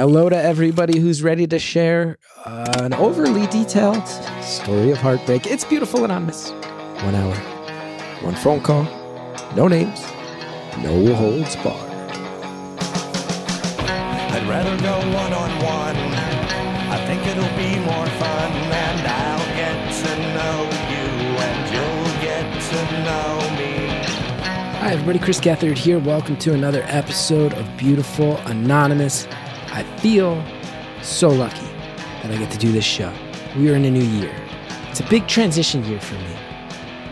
Hello to everybody who's ready to share uh, an overly detailed story of heartbreak. It's beautiful, anonymous. One hour, one phone call, no names, no holds barred. I'd rather go one on one. I think it'll be more fun, and I'll get to know you, and you'll get to know me. Hi, everybody. Chris Gethard here. Welcome to another episode of Beautiful Anonymous. I feel so lucky that I get to do this show. We are in a new year. It's a big transition year for me.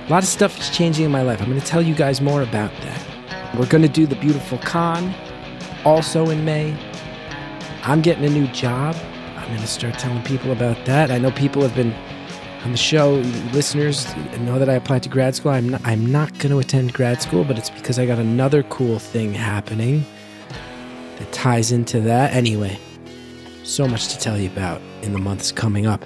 A lot of stuff is changing in my life. I'm going to tell you guys more about that. We're going to do the Beautiful Con also in May. I'm getting a new job. I'm going to start telling people about that. I know people have been on the show, listeners know that I applied to grad school. I'm not, I'm not going to attend grad school, but it's because I got another cool thing happening that ties into that. Anyway, so much to tell you about in the months coming up.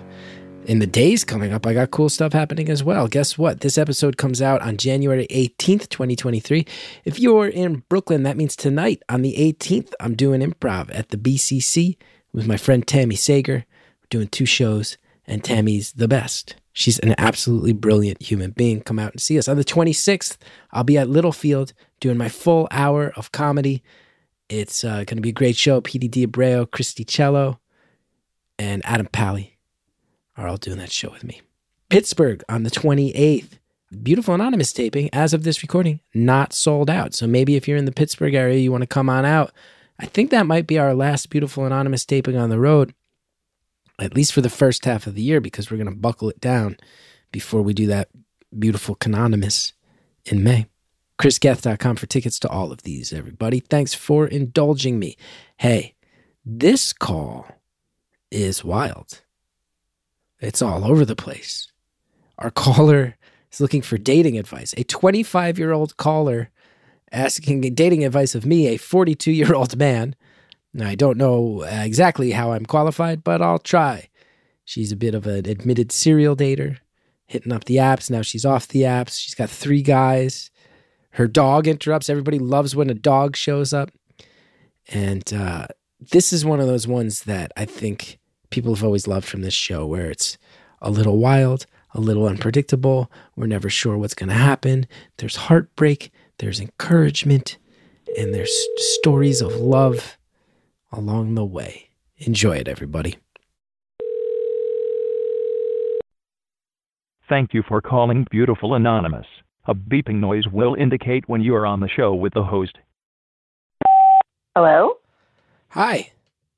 In the days coming up, I got cool stuff happening as well. Guess what? This episode comes out on January 18th, 2023. If you're in Brooklyn, that means tonight on the 18th, I'm doing improv at the BCC with my friend Tami Sagher. We're doing two shows, and Tami's the best. She's an absolutely brilliant human being. Come out and see us. On the 26th, I'll be at Littlefield doing my full hour of comedy. It's uh, going to be a great show. PD Diabreu, Christy Cello, and Adam Pally are all doing that show with me. Pittsburgh on the 28th. Beautiful Anonymous taping, as of this recording, not sold out. So maybe if you're in the Pittsburgh area, you want to come on out. I think that might be our last Beautiful Anonymous taping on the road, at least for the first half of the year, because we're going to buckle it down before we do that Beautiful Canonymous in May. ChrisGethard.com for tickets to all of these, everybody. Thanks for indulging me. Hey, this call is wild. It's all over the place. Our caller is looking for dating advice. A 25 year old caller asking dating advice of me, a 42 year old man. Now, I don't know exactly how I'm qualified, but I'll try. She's a bit of an admitted serial dater, hitting up the apps. Now she's off the apps. She's got three guys. Her dog interrupts. Everybody loves when a dog shows up. And uh, this is one of those ones that I think people have always loved from this show, where it's a little wild, a little unpredictable. We're never sure what's going to happen. There's heartbreak, there's encouragement, and there's stories of love along the way. Enjoy it, everybody. Thank you for calling Beautiful Anonymous. A beeping noise will indicate when you are on the show with the host. Hello? Hi,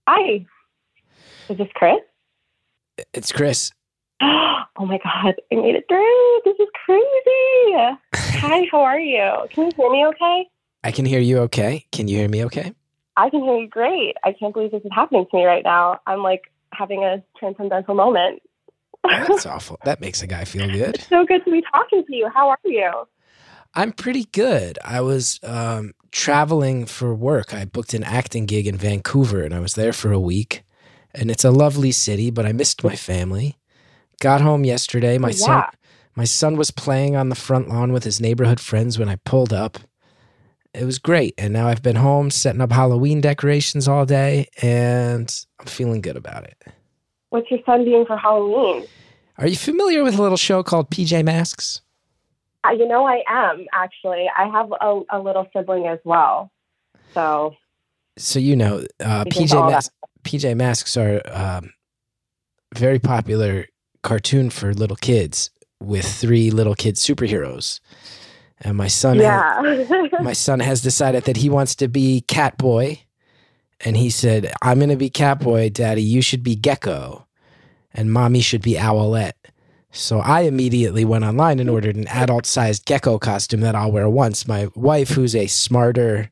Hi. Is this Chris? it's Chris. Oh my God, I made it through. This is crazy. Hi, how are you? Can you hear me okay? I can hear you okay. Can you hear me okay? I can hear you great. I can't believe this is happening to me right now. I'm like having a transcendental moment. That's awful. That makes a guy feel good. It's so good to be talking to you. How are you? I'm pretty good. I was um, traveling for work. I booked an acting gig in Vancouver and I was there for a week. And it's a lovely city, but I missed my family. Got home yesterday. My son my son was playing on the front lawn with his neighborhood friends when I pulled up. It was great. And now I've been home setting up Halloween decorations all day and I'm feeling good about it. What's your son doing for Halloween? Are you familiar with a little show called PJ Masks? Uh, you know, I am actually. I have a, a little sibling as well. So, So you know, uh, PJ. Masks, PJ Masks are um, very popular cartoon for little kids with three little kid superheroes. And my son, yeah. my son has decided that he wants to be Catboy, and he said, "I'm going to be Catboy, Daddy. You should be Gecko, and Mommy should be Owlette." So I immediately went online and ordered an adult-sized gecko costume that I'll wear once. My wife, who's a smarter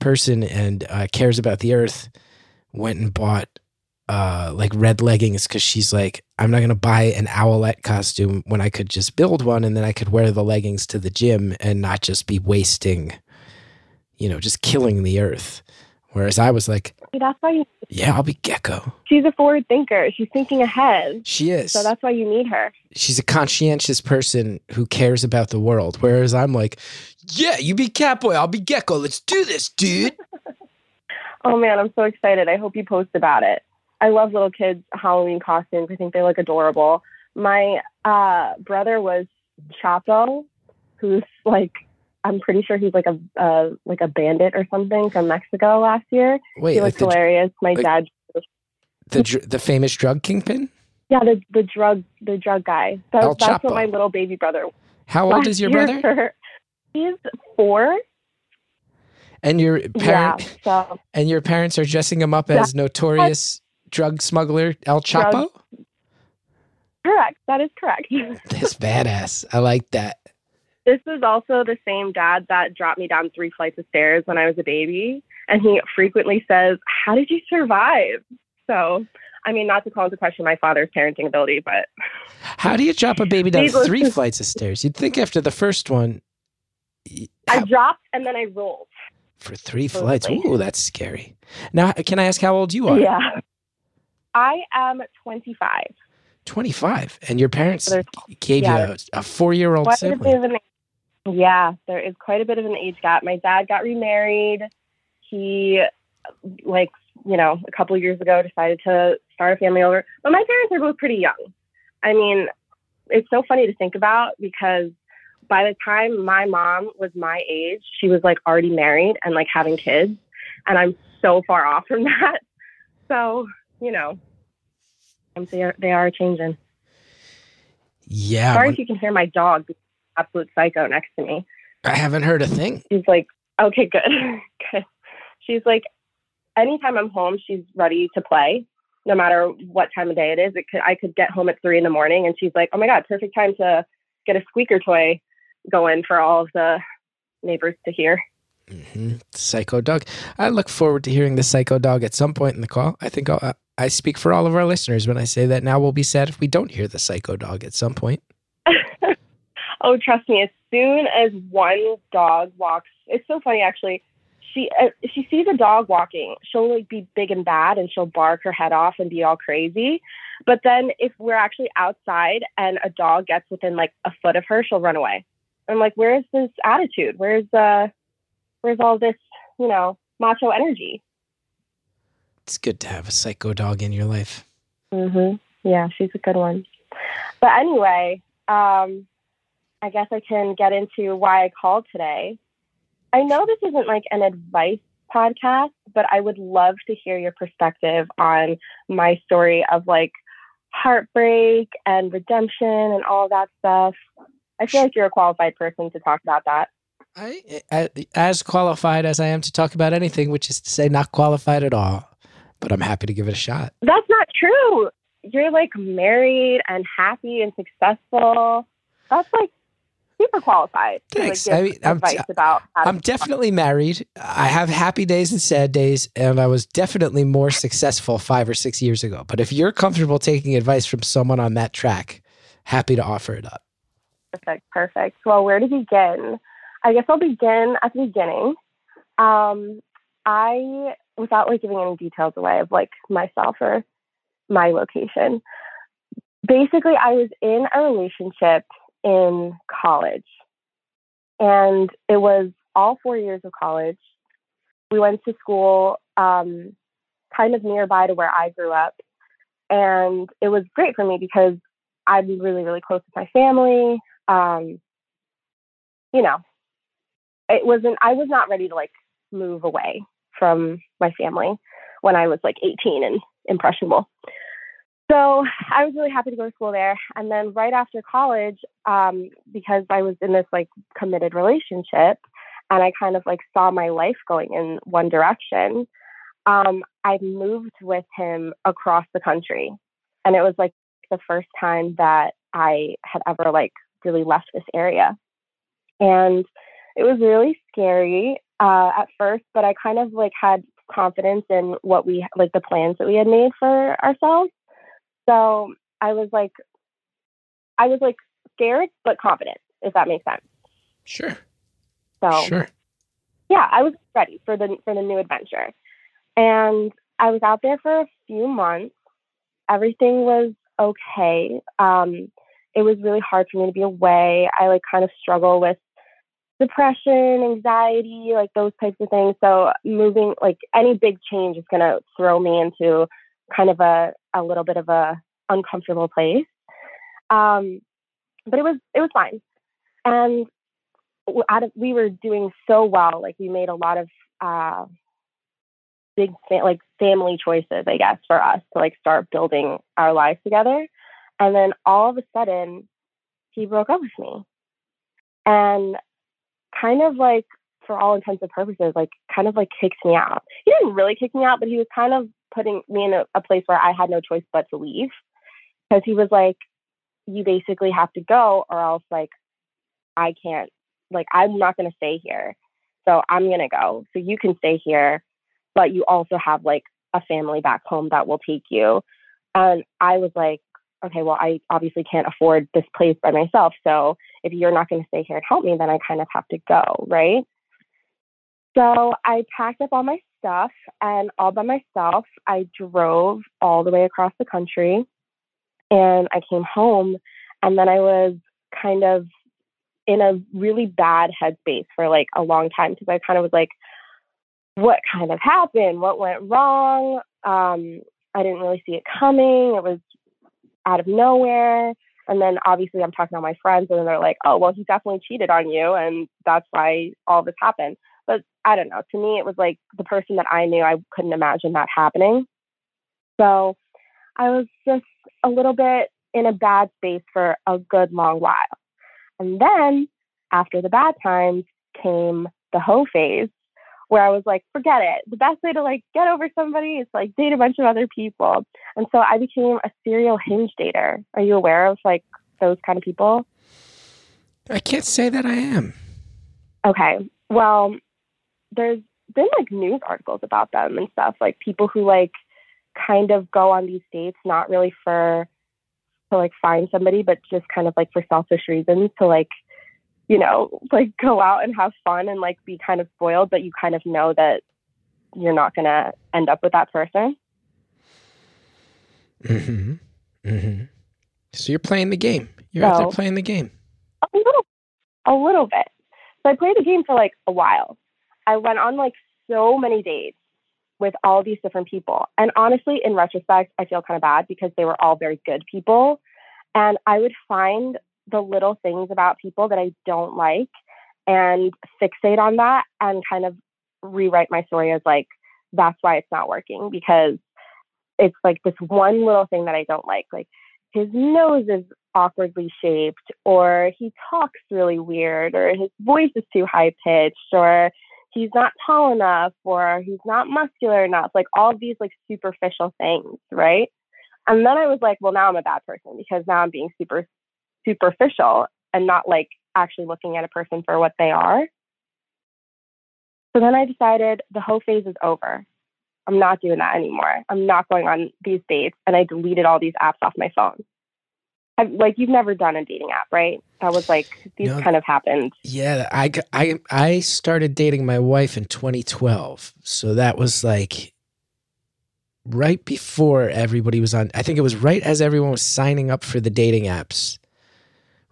person and uh, cares about the earth, went and bought uh, like red leggings because she's like, I'm not gonna buy an owlette costume when I could just build one and then I could wear the leggings to the gym and not just be wasting, you know, just killing the earth. Whereas I was like, that's why you, yeah, I'll be gecko. she's a forward thinker. She's thinking ahead. She is. So that's why you need her. she's a conscientious person who cares about the world. Whereas I'm like, yeah, you be Catboy, I'll be Gecko. Let's do this, dude. Oh man, I'm so excited. I hope you post about it. I love little kids' Halloween costumes. I think they look adorable. My uh, brother was Chapo, who's like I'm pretty sure he's like a uh, like a bandit or something from Mexico last year. Wait, he like looks the, hilarious. My like- dad, the the famous drug kingpin? yeah, the the drug the drug guy. El that's Chapo. what my little baby brother. How old is your brother? He's four. And your parent Yeah. So and your parents are dressing him up as notorious drug smuggler El Drug- Chapo? correct. That is correct. That's badass. I like that. This is also the same dad that dropped me down three flights of stairs when I was a baby. And he frequently says, How did you survive? So, I mean, not to call into question my father's parenting ability, but How do you drop a baby down three to- flights of stairs? You'd think after the first one, I dropped and then I rolled. for three flights. Ooh, that's scary. Now, can I ask how old you are? Yeah. I am 25. 25. And your parents gave yeah. you a, a four year old Quite a bit sibling. Yeah, there is quite a bit of an age gap. My dad got remarried. He, like, you know, a couple years ago decided to start a family over. But my parents are both pretty young. I mean, it's so funny to think about because by the time my mom was my age, she was like already married and like having kids. And I'm so far off from that. So, you know, they are, they are changing. Yeah. Sorry when- if you can hear my dog, absolute psycho next to me. I haven't heard a thing. She's like, okay, good, good. She's like, anytime I'm home, she's ready to play, no matter what time of day it is. It could, I could get home at three in the morning, and she's like, oh my god, perfect time to get a squeaker toy going for all of the neighbors to hear. hmm Psycho dog. I look forward to hearing the psycho dog at some point in the call. I think I'll, uh, I speak for all of our listeners when I say that now we'll be sad if we don't hear the psycho dog at some point. Oh, trust me, as soon as one dog walks, it's so funny actually. She uh, she sees a dog walking, she'll like be big and bad, and she'll bark her head off and be all crazy. But then if we're actually outside and a dog gets within like a foot of her, she'll run away. I'm like, where's this attitude? Where's uh, where's all this, you know, macho energy? It's good to have a psycho dog in your life. Mm-hmm. Yeah, she's a good one. But anyway, um, I guess I can get into why I called today. I know this isn't like an advice podcast, but I would love to hear your perspective on my story of like heartbreak and redemption and all that stuff. I feel like you're a qualified person to talk about that. I, as qualified as I am to talk about anything, which is to say, not qualified at all. But I'm happy to give it a shot. That's not true. You're like married and happy and successful. That's like super qualified. to, like, Thanks. I mean, I'm- about. I'm definitely married. I have happy days and sad days, and I was definitely more successful five or six years ago. But if you're comfortable taking advice from someone on that track, happy to offer it up. Perfect, perfect. Well, where to begin? I guess I'll begin at the beginning. Um, I, without like giving any details away of like myself or my location, basically, I was in a relationship in college, and it was all four years of college. We went to school um, kind of nearby to where I grew up, and it was great for me because I'm really, really close with my family um, you know, it wasn't, I was not ready to like move away from my family when I was like 18 and impressionable. So I was really happy to go to school there. And then right after college, um, because I was in this like committed relationship and I kind of like saw my life going in one direction, um, I moved with him across the country. And it was like the first time that I had ever like really left this area. And it was really scary uh, at first, but I kind of like had confidence in what we like the plans that we had made for ourselves. So I was like, I was like scared but confident, if that makes sense. Sure. So Sure. yeah, I was ready for the for the new adventure. And I was out there for a few months. Everything was okay. Um, it was really hard for me to be away. I like kind of struggle with depression, anxiety, like those types of things. So moving, like any big change is going to throw me into kind of a, a little bit of a uncomfortable place. Um, but it was, it was fine. And out of, we were doing so well. Like we made a lot of, uh, big, fa- like family choices, I guess, for us to like start building our lives together. And then all of a sudden, he broke up with me. And kind of like, for all intents and purposes, like kind of like kicked me out. He didn't really kick me out, but he was kind of putting me in a, a place where I had no choice but to leave. Because he was like, you basically have to go, or else like I can't, like, I'm not going to stay here. So I'm going to go. So you can stay here, but you also have like a family back home that will take you. And I was like, okay, well, I obviously can't afford this place by myself. So if you're not going to stay here and help me, then I kind of have to go, right? So I packed up all my stuff and all by myself, I drove all the way across the country and I came home. And then I was kind of in a really bad headspace for like a long time because I kind of was like, what kind of happened? What went wrong? Um, I didn't really see it coming. It was out of nowhere. And then obviously I'm talking to my friends and they're like, oh, well, he definitely cheated on you. And that's why all this happened. But I don't know. To me, it was like the person that I knew, I couldn't imagine that happening. So I was just a little bit in a bad space for a good long while. And then after the bad times came the hoe phase where I was like, forget it. The best way to like get over somebody is like date a bunch of other people. And so I became a serial hinge dater. Are you aware of like those kind of people? I can't say that I am. Okay. Well, there's been like news articles about them and stuff, like people who like kind of go on these dates not really for to like find somebody, but just kind of like for selfish reasons to like you know, like go out and have fun and like be kind of spoiled, but you kind of know that you're not going to end up with that person. Mm-hmm. Mm-hmm. So you're playing the game. You're so, out there playing the game. A little, a little bit. So I played the game for like a while. I went on like so many dates with all these different people. And honestly, in retrospect, I feel kind of bad because they were all very good people. And I would find the little things about people that I don't like and fixate on that and kind of rewrite my story as like, that's why it's not working because it's like this one little thing that I don't like. Like his nose is awkwardly shaped, or he talks really weird, or his voice is too high pitched, or he's not tall enough, or he's not muscular enough. Like all these like superficial things, right? And then I was like, well, now I'm a bad person because now I'm being super superficial and not like actually looking at a person for what they are. So then I decided the whole phase is over. I'm not doing that anymore. I'm not going on these dates. And I deleted all these apps off my phone. I've, like you've never done a dating app, right? That was like these no, kind of happened. Yeah, I, I I started dating my wife in 2012, so that was like right before everybody was on. I think it was right as everyone was signing up for the dating apps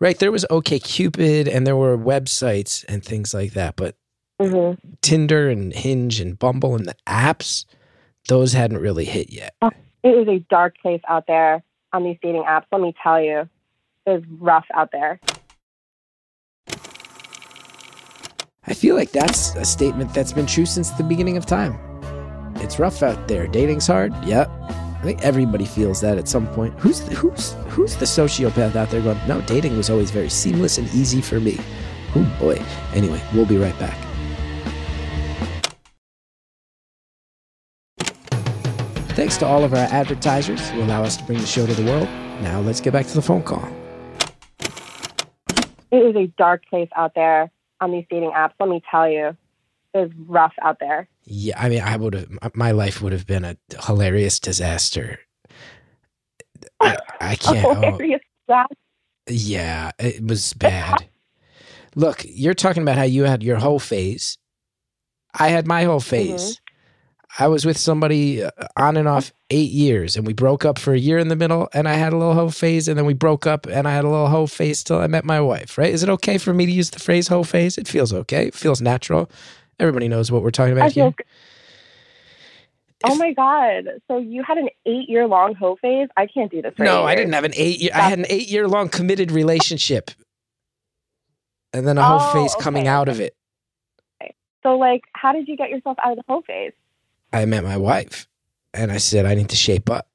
right there was OkCupid and there were websites and things like that, but mm-hmm. Tinder and Hinge and Bumble and the apps, those hadn't really hit yet. Oh, was a dark place out there on these dating apps. Let me tell you, it's rough out there. I feel like that's a statement that's been true since the beginning of time. It's rough out there. Dating's hard. Yep. I think everybody feels that at some point. Who's the, who's who's the sociopath out there going? No, dating was always very seamless and easy for me. Oh boy. Anyway, we'll be right back. Thanks to all of our advertisers who allow us to bring the show to the world. Now let's get back to the phone call. It is a dark place out there on these dating apps. Let me tell you, it's rough out there. Yeah, I mean, I would have my life would have been a hilarious disaster. I, I can't. Oh. hilarious oh, yeah, it was bad. Look, you're talking about how you had your whole phase. I had my whole mm-hmm. phase. I was with somebody uh, on and off eight years, and we broke up for a year in the middle, and I had a little hoe phase, and then we broke up, and I had a little hoe phase till I met my wife. Right? Is it okay for me to use the phrase hoe phase? It feels okay. It feels natural. Everybody knows what we're talking about here. Oh my god! So you had an eight-year-long hoe phase? I can't do this. No, I didn't have an eight year. I had an eight year long committed relationship, and then a whole Oh, phase coming out of it. So, like, how did you get yourself out of the hoe phase? I met my wife, and I said I need to shape up.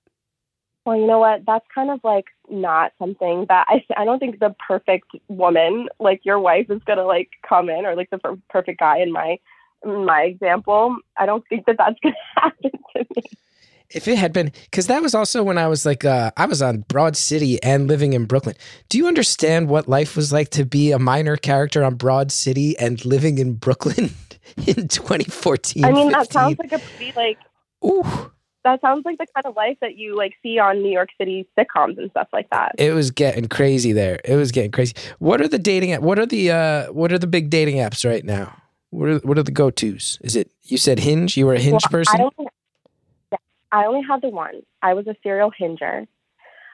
Well, you know what? That's kind of like not something that I I don't think the perfect woman, like your wife, is gonna like come in, or like the per- perfect guy in my in my example. I don't think that that's gonna happen to me. If it had been, because that was also when I was like, uh, I was on Broad City and living in Brooklyn. Do you understand what life was like to be a minor character on Broad City and living in Brooklyn in 2014? I mean, that sounds like a pretty like Ooh, that sounds like the kind of life that you like see on New York City sitcoms and stuff like that. it was getting crazy there. It was getting crazy. What are the dating? app- What are the uh, what are the big dating apps right now? What are what are the go tos? Is it you said Hinge? You were a Hinge Well, person. I only, yeah, I only had the one. I was a serial hinger.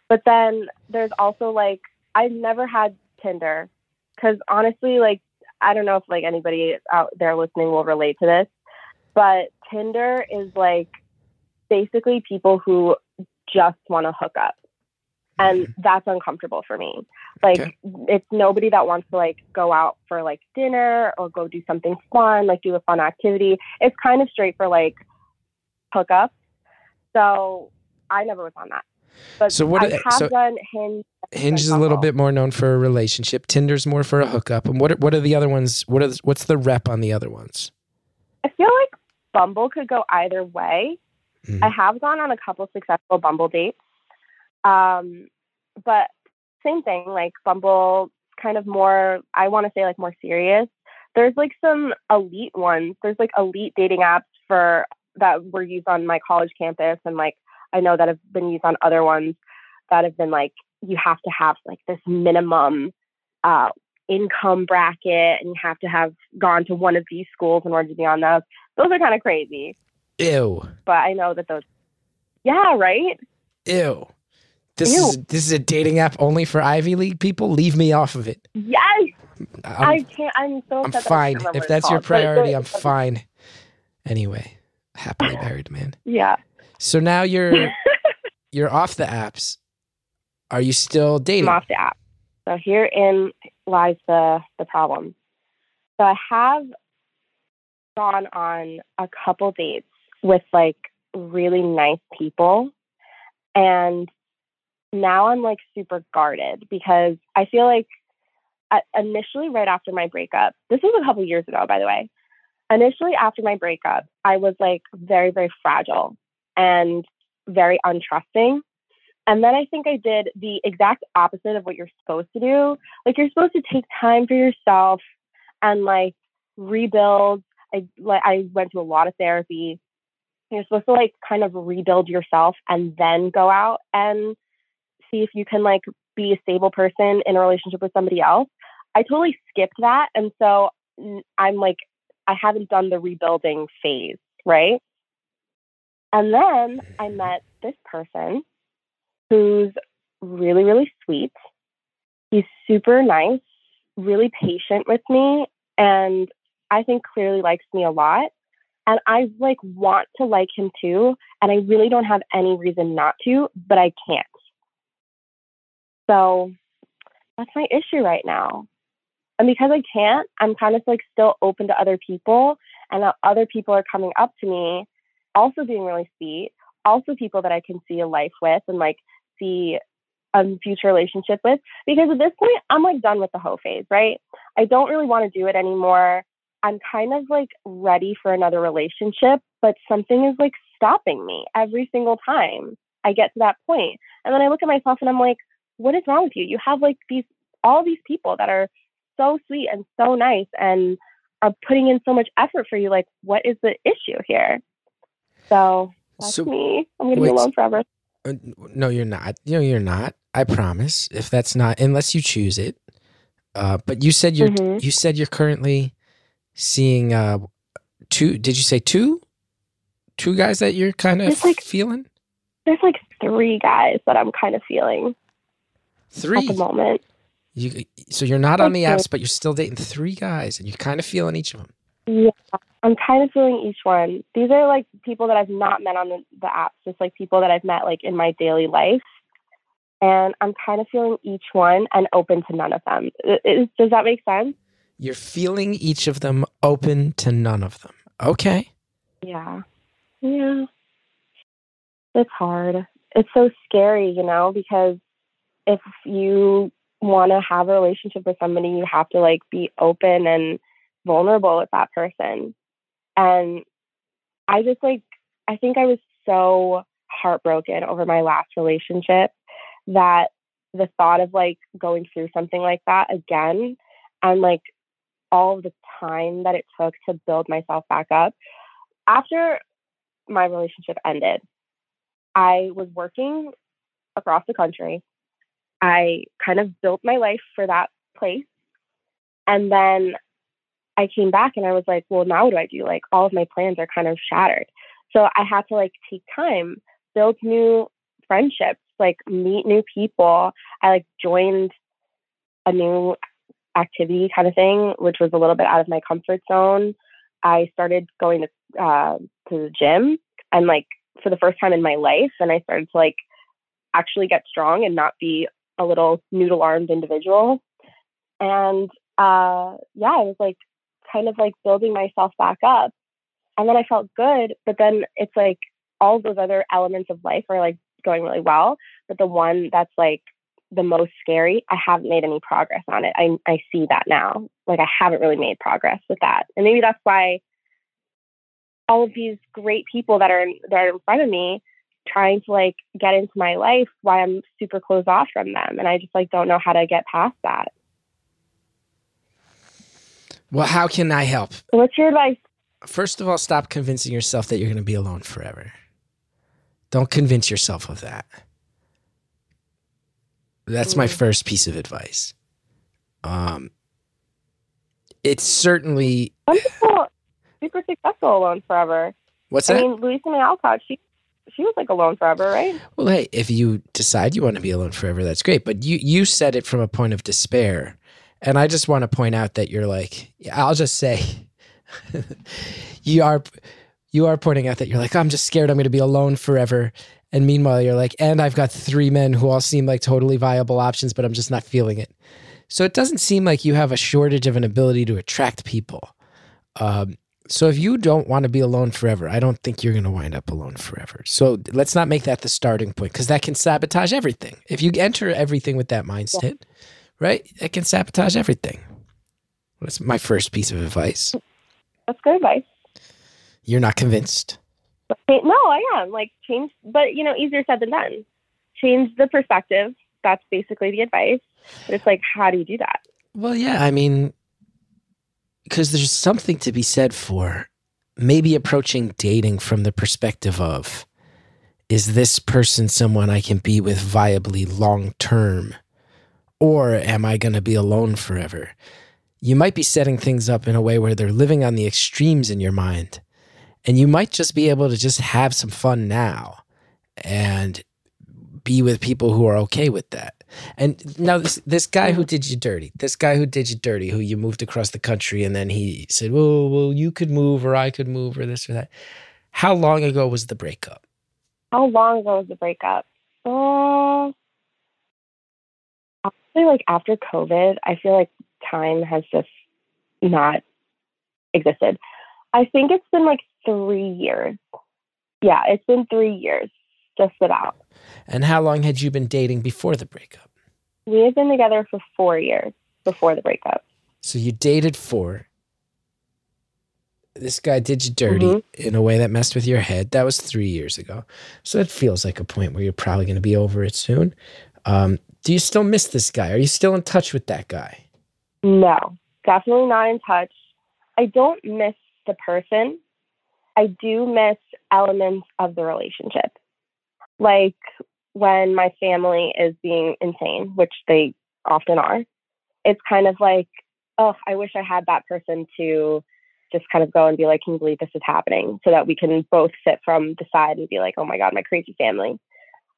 But then there's also like I've never had Tinder because honestly, like I don't know if like anybody out there listening will relate to this, but Tinder is like basically people who just want to hook up. And mm-hmm. that's uncomfortable for me. Like Okay. it's nobody that wants to like go out for like dinner or go do something fun, like do a fun activity. It's kind of straight for like hookups. So I never was on that. But So what I have so- done Hinge. Hinge is a little bit more known for a relationship. Tinder's more for a hookup. And what are, what are the other ones? What are what's the rep on the other ones? I feel like Bumble could go either way. Mhm. I have gone on a couple successful Bumble dates. Um, but same thing, like Bumble kind of more I want to say like more serious. There's like some elite ones. There's like elite dating apps for that were used on my college campus and like I know that have been used on other ones that have been like you have to have like this minimum uh income bracket and you have to have gone to one of these schools in order to be on those. Those are kind of crazy. Ew. But I know that those Yeah, right? Ew. This Ew. is this is a dating app only for Ivy League people. Leave me off of it. Yes. I'm, I can't I'm so I'm upset that fine. If that's your called, but it's priority, I'm fine. Anyway, happily married man. Yeah. So now you're you're off the apps. Are you still dating? I'm off the app. So herein lies the the problem. So I have gone on a couple dates with like really nice people and now I'm like super guarded because I feel like uh, initially right after my breakup, this was a couple years ago by the way. Initially after my breakup, I was like very very fragile and very untrusting. And then I think I did the exact opposite of what you're supposed to do. Like you're supposed to take time for yourself and like rebuild. I like I went to a lot of therapy. You're supposed to like kind of rebuild yourself and then go out and see if you can like be a stable person in a relationship with somebody else. I totally skipped that and so I'm like I haven't done the rebuilding phase, right? And then I met this person who's really, really sweet. He's super nice, really patient with me, and I think clearly likes me a lot. And I like want to like him too, and I really don't have any reason not to, but I can't. So that's my issue right now. And because I can't, I'm kind of like still open to other people, and other people are coming up to me, also being really sweet, also people that I can see a life with and like see a future relationship with. Because at this point, I'm like done with the hoe phase, right? I don't really want to do it anymore. I'm kind of like ready for another relationship, but something is like stopping me every single time I get to that point. And then I look at myself and I'm like, what is wrong with you? You have like these, all these people that are so sweet and so nice and are putting in so much effort for you. Like, what is the issue here? So that's So- me. I'm gonna wait, be alone forever. Uh, No, you're not. No, you're not. I promise. If that's not, unless you choose it. Uh, but you said you're Mhm. you said you're currently seeing uh two. Did you say two? two guys that you're kind of like- feeling? There's like three guys that I'm kind of feeling Three at the moment. You, so you're not on the apps, but you're still dating three guys, and you're kind of feeling each of them. Yeah, I'm kind of feeling each one. These are like people that I've not met on the, the apps, just like people that I've met like in my daily life. And I'm kind of feeling each one and open to none of them. Is- does that make sense? You're feeling each of them, open to none of them. Okay. Yeah. Yeah. It's hard. It's so scary, you know, because if you want to have a relationship with somebody, you have to like be open and vulnerable with that person. And I just like, I think I was so heartbroken over my last relationship that the thought of like going through something like that again and like all the time that it took to build myself back up after my relationship ended, I was working across the country. I kind of built my life for that place. And then I came back and I was like, well, now what do I do? Like, all of my plans are kind of shattered. So I had to like take time, build new friendships, like meet new people. I like joined a new activity kind of thing, which was a little bit out of my comfort zone. I started going to uh, to the gym and like for the first time in my life, and I started to like actually get strong and not be a little noodle armed individual. And uh, yeah, I was like kind of like building myself back up, and then I felt good. But then it's like all those other elements of life are like going really well, but the one that's like the most scary, I haven't made any progress on it. I I see that now. Like I haven't really made progress with that. And maybe that's why all of these great people that are in, that are in front of me trying to like get into my life why I'm super closed off from them and I just like don't know how to get past that. Well, how can I help? What's your advice? First of all, stop convincing yourself that you're going to be alone forever. Don't convince yourself of that. That's my Mm. first piece of advice. Um, it's certainly Some people super successful alone forever. what's that? I mean, Louisa May Alcott, she she was like alone forever, right? Well, hey, if you decide you want to be alone forever, that's great. But you you said it from a point of despair, and I just want to point out that you're like, I'll just say, you are you are pointing out that you're like, I'm just scared I'm going to be alone forever. And meanwhile, you're like, and I've got three men who all seem like totally viable options, but I'm just not feeling it. So it doesn't seem like you have a shortage of an ability to attract people. Um, so if you don't want to be alone forever, I don't think you're going to wind up alone forever. So let's not make that the starting point because that can sabotage everything. If you enter everything with that mindset, right, it can sabotage everything. That's my first piece of advice. That's good advice. You're not convinced. No, I am. Like change but you know, easier said than done. Change the perspective. That's basically the advice. But it's like, how do you do that? Well, yeah, I mean, because there's something to be said for maybe approaching dating from the perspective of is this person someone I can be with viably long term? Or am I going to be alone forever? You might be setting things up in a way where they're living on the extremes in your mind. And you might just be able to just have some fun now and be with people who are okay with that. And now this this guy who did you dirty, this guy who did you dirty, who you moved across the country, and then he said, "Well, well, you could move, or I could move, or this or that." How long ago was the breakup? How long ago was the breakup? Uh, actually, like after COVID, I feel like time has just not existed. I think it's been like three years. Yeah, it's been three years, just about. And how long had you been dating before the breakup? We had been together for four years before the breakup. So you dated four. This guy did you dirty Mhm. in a way that messed with your head. That was three years ago. So it feels like a point where you're probably going to be over it soon. Um, do you still miss this guy? Are you still in touch with that guy? No, definitely not in touch. I don't miss the person. I do miss elements of the relationship. Like when my family is being insane, which they often are. It's kind of like, oh, I wish I had that person to just kind of go and be like, can you believe this is happening? So that we can both sit from the side and be like, oh my God, my crazy family.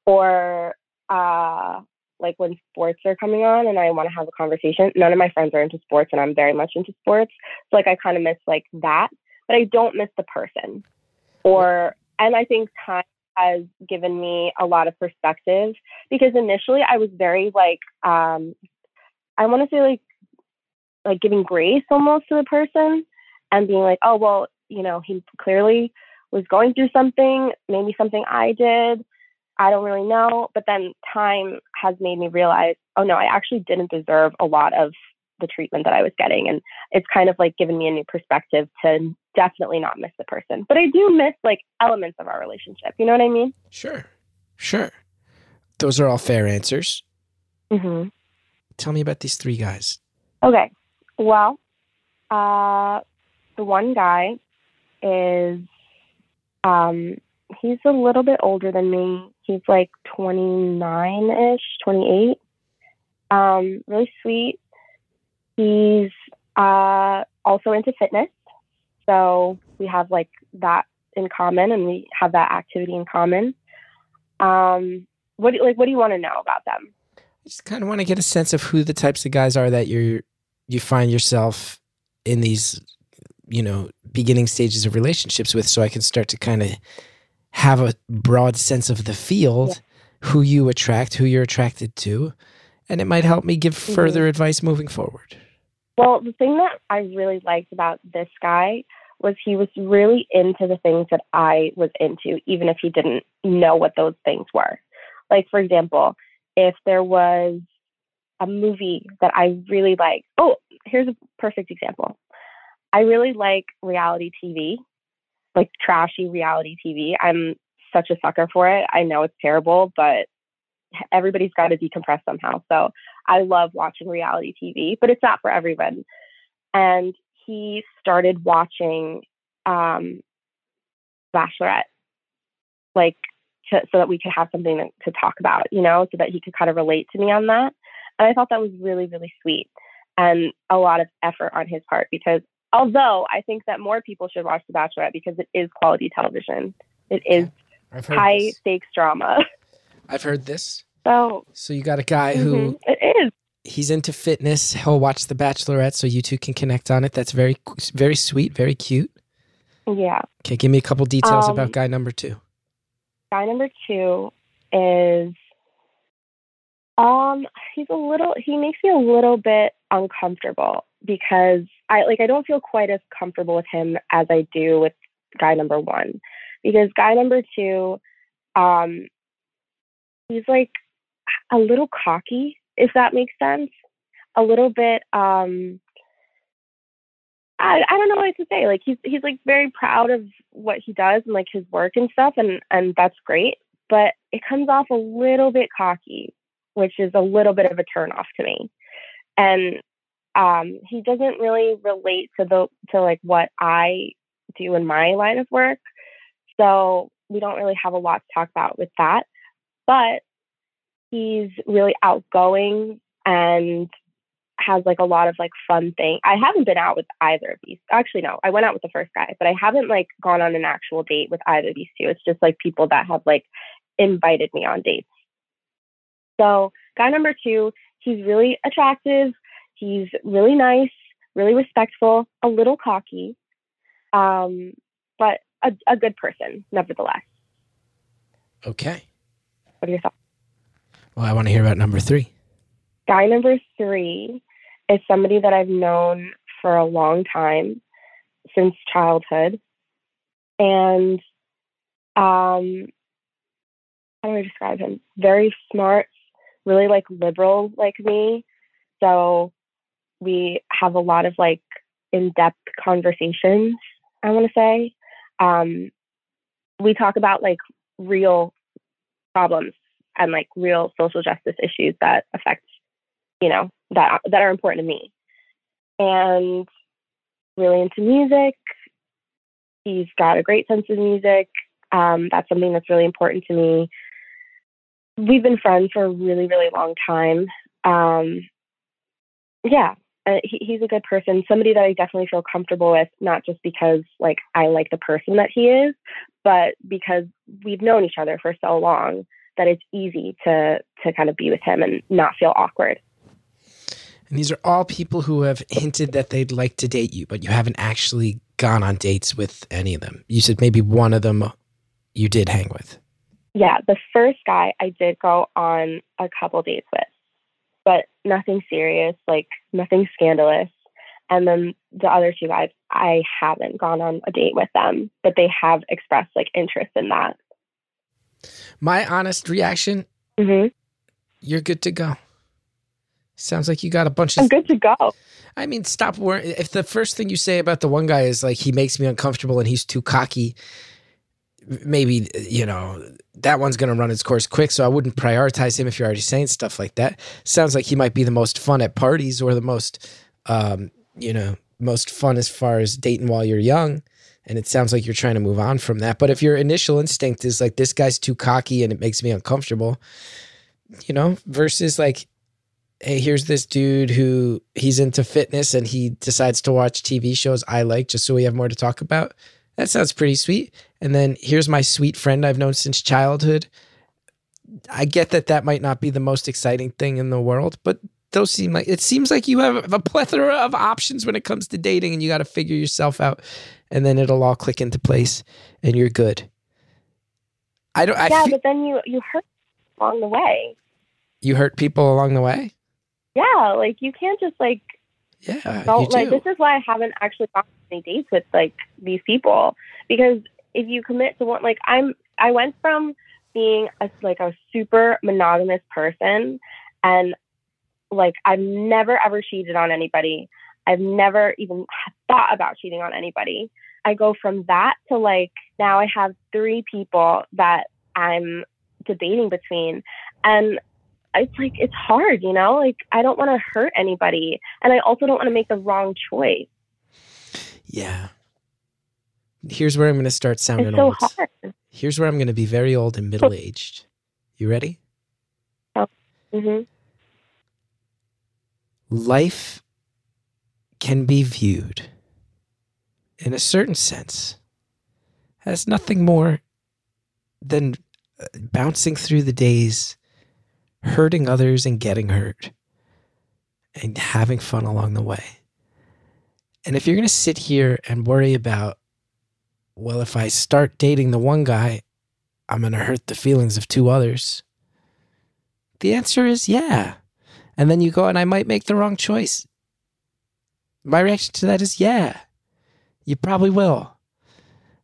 Or uh, like when sports are coming on and I want to have a conversation. None of my friends are into sports and I'm very much into sports. So like I kind of miss like that, but I don't miss the person. Or, and I think time has given me a lot of perspective because initially I was very like, um, I want to say like, like giving grace almost to the person and being like, oh, well, you know, he clearly was going through something, maybe something I did. I don't really know. But then time has made me realize, oh no, I actually didn't deserve a lot of the treatment that I was getting. And it's kind of like given me a new perspective to definitely not miss the person. But I do miss like elements of our relationship. You know what I mean? Sure. Sure. Those are all fair answers. Mm-hmm. Tell me about these three guys. Okay. Well, uh, the one guy is um, he's a little bit older than me. He's like 29 ish, 28. Um, really sweet. He's uh, also into fitness. So we have like that in common and we have that activity in common. Um, what like what do you want to know about them? I just kind of want to get a sense of who the types of guys are that you're you find yourself in these you know beginning stages of relationships with so I can start to kind of have a broad sense of the field, yeah. who you attract, who you're attracted to, and it might help me give mm-hmm. further advice moving forward. Well, the thing that I really liked about this guy was he was really into the things that I was into, even if he didn't know what those things were. Like, for example, if there was a movie that I really like, oh, here's a perfect example. I really like reality TV like trashy reality TV. I'm such a sucker for it. I know it's terrible, but everybody's got to decompress somehow. So I love watching reality TV, but it's not for everyone. And he started watching um, Bachelorette, like to, so that we could have something to, to talk about, you know, so that he could kind of relate to me on that. And I thought that was really, really sweet and a lot of effort on his part because Although I think that more people should watch The Bachelorette because it is quality television. It is high this. stakes drama. I've heard this. So, so you got a guy mm-hmm. who it is. He's into fitness. He'll watch The Bachelorette, so you two can connect on it. That's very, very sweet, very cute. Yeah. Okay, give me a couple details um, about guy number two. Guy number two is um he's a little he makes me a little bit uncomfortable because I like I don't feel quite as comfortable with him as I do with guy number one. Because guy number two, um, he's like a little cocky, if that makes sense. A little bit um I, I don't know what to say. Like he's he's like very proud of what he does and like his work and stuff and and that's great. But it comes off a little bit cocky, which is a little bit of a turn off to me. And um, he doesn't really relate to the to like what I do in my line of work. So we don't really have a lot to talk about with that. But he's really outgoing and has like a lot of like fun thing. I haven't been out with either of these. Actually, no, I went out with the first guy, but I haven't like gone on an actual date with either of these two. It's just like people that have like invited me on dates. So guy number two, he's really attractive. He's really nice, really respectful, a little cocky, um, but a, a good person, nevertheless. Okay. What are your thoughts? Well, I want to hear about number three. Guy number three is somebody that I've known for a long time, since childhood. And um, how do I describe him? Very smart, really like liberal like me. So we have a lot of like in-depth conversations i want to say. Um, we talk about like real problems and like real social justice issues that affect you know that that are important to me. And really into music. He's got a great sense of music. Um, that's something that's really important to me. We've been friends for a really really long time. Um, yeah uh, he, he's a good person, somebody that I definitely feel comfortable with, not just because like I like the person that he is, but because we've known each other for so long that it's easy to to kind of be with him and not feel awkward. And these are all people who have hinted that they'd like to date you, but you haven't actually gone on dates with any of them. You said maybe one of them you did hang with. Yeah, the first guy I did go on a couple dates with, but nothing serious, like nothing scandalous. And then the other two guys, I haven't gone on a date with them, but they have expressed like interest in that. My honest reaction, hmm you're good to go. Sounds like you got a bunch of I'm good to go. I mean, stop worrying. If the first thing you say about the one guy is like he makes me uncomfortable and he's too cocky, maybe you know that one's going to run its course quick. So I wouldn't prioritize him if you're already saying stuff like that. Sounds like he might be the most fun at parties or the most, um, you know, most fun as far as dating while you're young. And it sounds like you're trying to move on from that. But if your initial instinct is like this guy's too cocky and it makes me uncomfortable, you know, versus like hey, here's this dude who he's into fitness and he decides to watch TV shows I like just so we have more to talk about. That sounds pretty sweet. And then here's my sweet friend I've known since childhood. I get that that might not be the most exciting thing in the world, but those seem like it seems like you have a plethora of options when it comes to dating and you got to figure yourself out and then it'll all click into place and you're good. I don't I yeah, but then you you hurt along the way. you hurt people along the way? Yeah, like you can't just like Yeah, you don't like do. this is why I haven't actually gone on any dates with like these people because if you commit to one like I'm I went from being a like a super monogamous person and like I've never ever cheated on anybody. I've never even thought about cheating on anybody. I go from that to like now I have three people that I'm debating between and it's like it's hard, you know? Like I don't want to hurt anybody and I also don't want to make the wrong choice. Yeah. Here's where I'm going to start sounding so old. hard. Here's where I'm going to be very old and middle aged. You ready? hmm Life can be viewed, in a certain sense, as nothing more than uh, bouncing through the days, hurting others and getting hurt, and having fun along the way. And if you're going to sit here and worry about, well, if I start dating the one guy, I'm going to hurt the feelings of two others. The answer is yeah. And then you go, and I might make the wrong choice. My reaction to that is yeah, you probably will.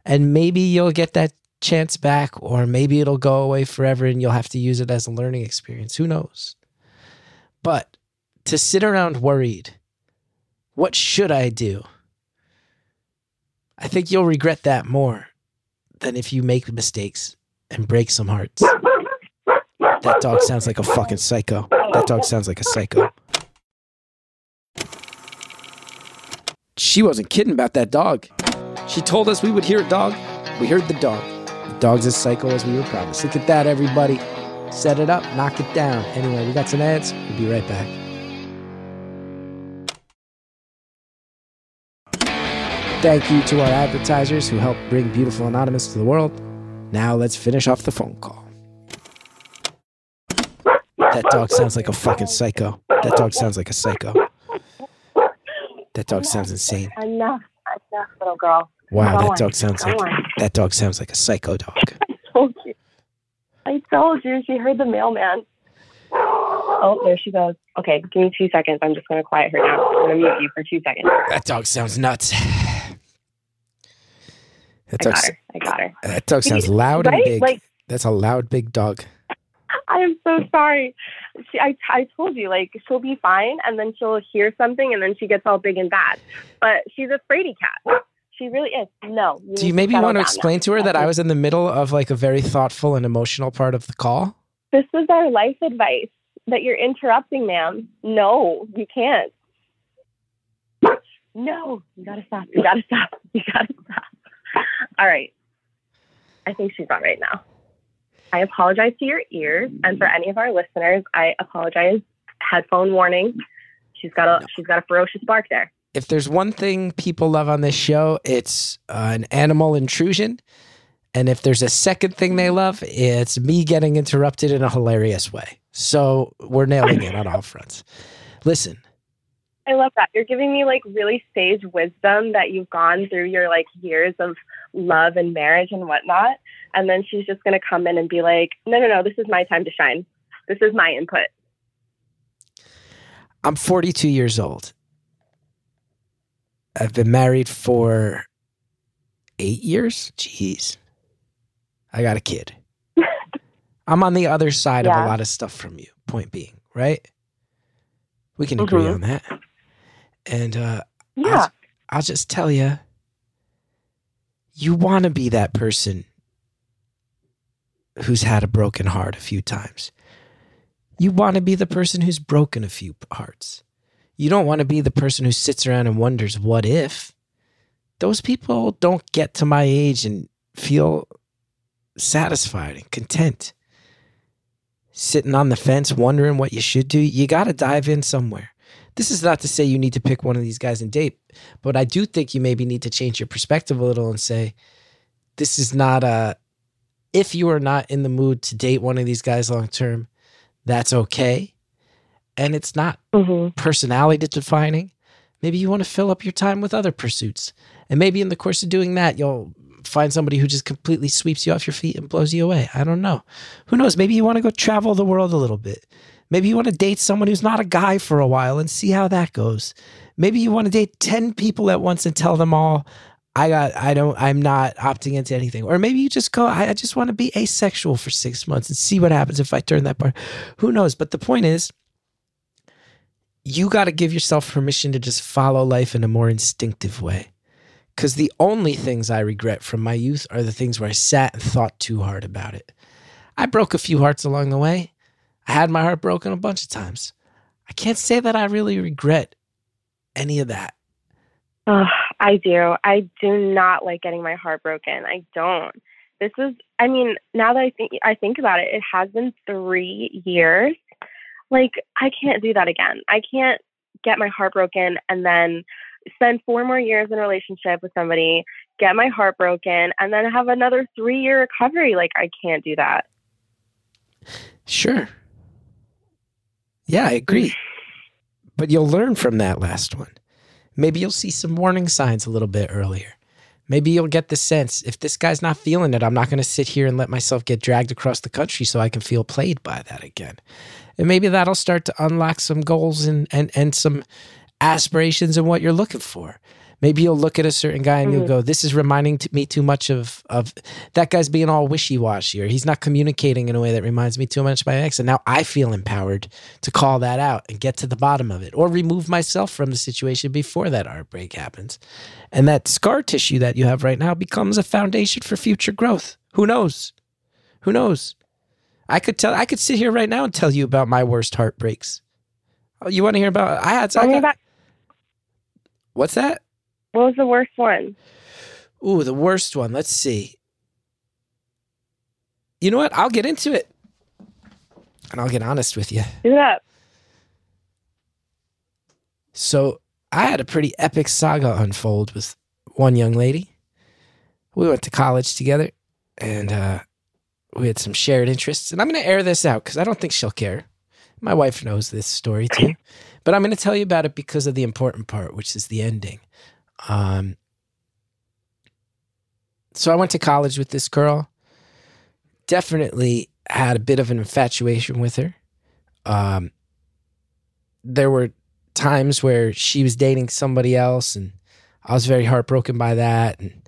And maybe you'll get that chance back, or maybe it'll go away forever and you'll have to use it as a learning experience. Who knows? But to sit around worried, what should I do? I think you'll regret that more than if you make mistakes and break some hearts. That dog sounds like a fucking psycho. That dog sounds like a psycho. She wasn't kidding about that dog. She told us we would hear a dog. We heard the dog. The dog's as psycho as we were promised. Look at that, everybody. Set it up, knock it down. Anyway, we got some ads. We'll be right back. Thank you to our advertisers who help bring Beautiful Anonymous to the world. Now let's finish off the phone call. That dog sounds like a fucking psycho. That dog sounds like a psycho. That dog sounds insane. Enough, enough, little girl. Wow, Go that on, dog sounds go like on. that dog sounds like a psycho dog. I told you. I told you. She heard the mailman. Oh, there she goes. Okay, give me two seconds. I'm just going to quiet her down. I'm going to mute you for two seconds. That dog sounds nuts. That I dog, got her. I got her. that dog sounds loud and big. Like, That's a loud, big dog. I am so sorry. She, I, I told you, like, she'll be fine, and then she'll hear something, and then she gets all big and bad. But she's a fraidy cat. She really is. No. Do you maybe want to explain now. to her that I was in the middle of like a very thoughtful and emotional part of the call? This is our life advice that you're interrupting, ma'am. No, you can't. No, you gotta stop. You gotta stop. You gotta stop. All right. I think she's on right now. I apologize to your ears, and for any of our listeners, I apologize. Headphone warning. she's got a she's got a ferocious bark there. If there's one thing people love on this show, it's uh, an animal intrusion. And if there's a second thing they love, it's me getting interrupted in a hilarious way. So we're nailing it on all fronts. Listen, I love that. You're giving me like really sage wisdom that you've gone through your like years of love and marriage and whatnot. And then she's just going to come in and be like, no, no, no, this is my time to shine. This is my input. I'm 42 years old. I've been married for eight years. Jeez. I got a kid. I'm on the other side of a lot of stuff from you, point being, right? We can agree Mhm. on that. And uh, Yeah. I'll just tell you, you want to be that person who's had a broken heart a few times. You want to be the person who's broken a few hearts. You don't want to be the person who sits around and wonders, what if? Those people don't get to my age and feel satisfied and content. Sitting on the fence, wondering what you should do. You got to dive in somewhere. This is not to say you need to pick one of these guys and date, but I do think you maybe need to change your perspective a little and say, this is not a, if you are not in the mood to date one of these guys long term, that's okay. And it's not hmm personality defining. Maybe you want to fill up your time with other pursuits. And maybe in the course of doing that, you'll find somebody who just completely sweeps you off your feet and blows you away. I don't know. Who knows? Maybe you want to go travel the world a little bit. Maybe you want to date someone who's not a guy for a while and see how that goes. Maybe you want to date 10 people at once and tell them all, I got, I don't, I'm not opting into anything. Or maybe you just go, I, I just want to be asexual for six months and see what happens if I turn that part. Who knows? But the point is, you got to give yourself permission to just follow life in a more instinctive way. Because the only things I regret from my youth are the things where I sat and thought too hard about it. I broke a few hearts along the way. I had my heart broken a bunch of times. I can't say that I really regret any of that. Ugh, I do. I do not like getting my heart broken. I don't. This is. I mean, now that I think I think about it, it has been three years. Like I can't do that again. I can't get my heart broken and then spend four more years in a relationship with somebody, get my heart broken, and then have another three year recovery. Like I can't do that. Sure. Yeah, I agree. But you'll learn from that last one. Maybe you'll see some warning signs a little bit earlier. Maybe you'll get the sense if this guy's not feeling it, I'm not going to sit here and let myself get dragged across the country so I can feel played by that again. And maybe that'll start to unlock some goals and, and, and some aspirations and what you're looking for. Maybe you'll look at a certain guy and you'll Mhm. go, "This is reminding me too much of of that guy's being all wishy washy, or he's not communicating in a way that reminds me too much of my ex." And now I feel empowered to call that out and get to the bottom of it, or remove myself from the situation before that heartbreak happens. And that scar tissue that you have right now becomes a foundation for future growth. Who knows? Who knows? I could tell. I could sit here right now and tell you about my worst heartbreaks. Oh, you want to hear about? I had. Tell I got- about what's that? What was the worst one? Ooh, the worst one. Let's see. You know what? I'll get into it. And I'll get honest with you. Do up. So, I had a pretty epic saga unfold with one young lady. We went to college together and uh, we had some shared interests. And I'm going to air this out because I don't think she'll care. My wife knows this story too. But I'm going to tell you about it because of the important part, which is the ending. Um, so I went to college with this girl. Definitely had a bit of an infatuation with her. Um, there were times where she was dating somebody else, and I was very heartbroken by that. And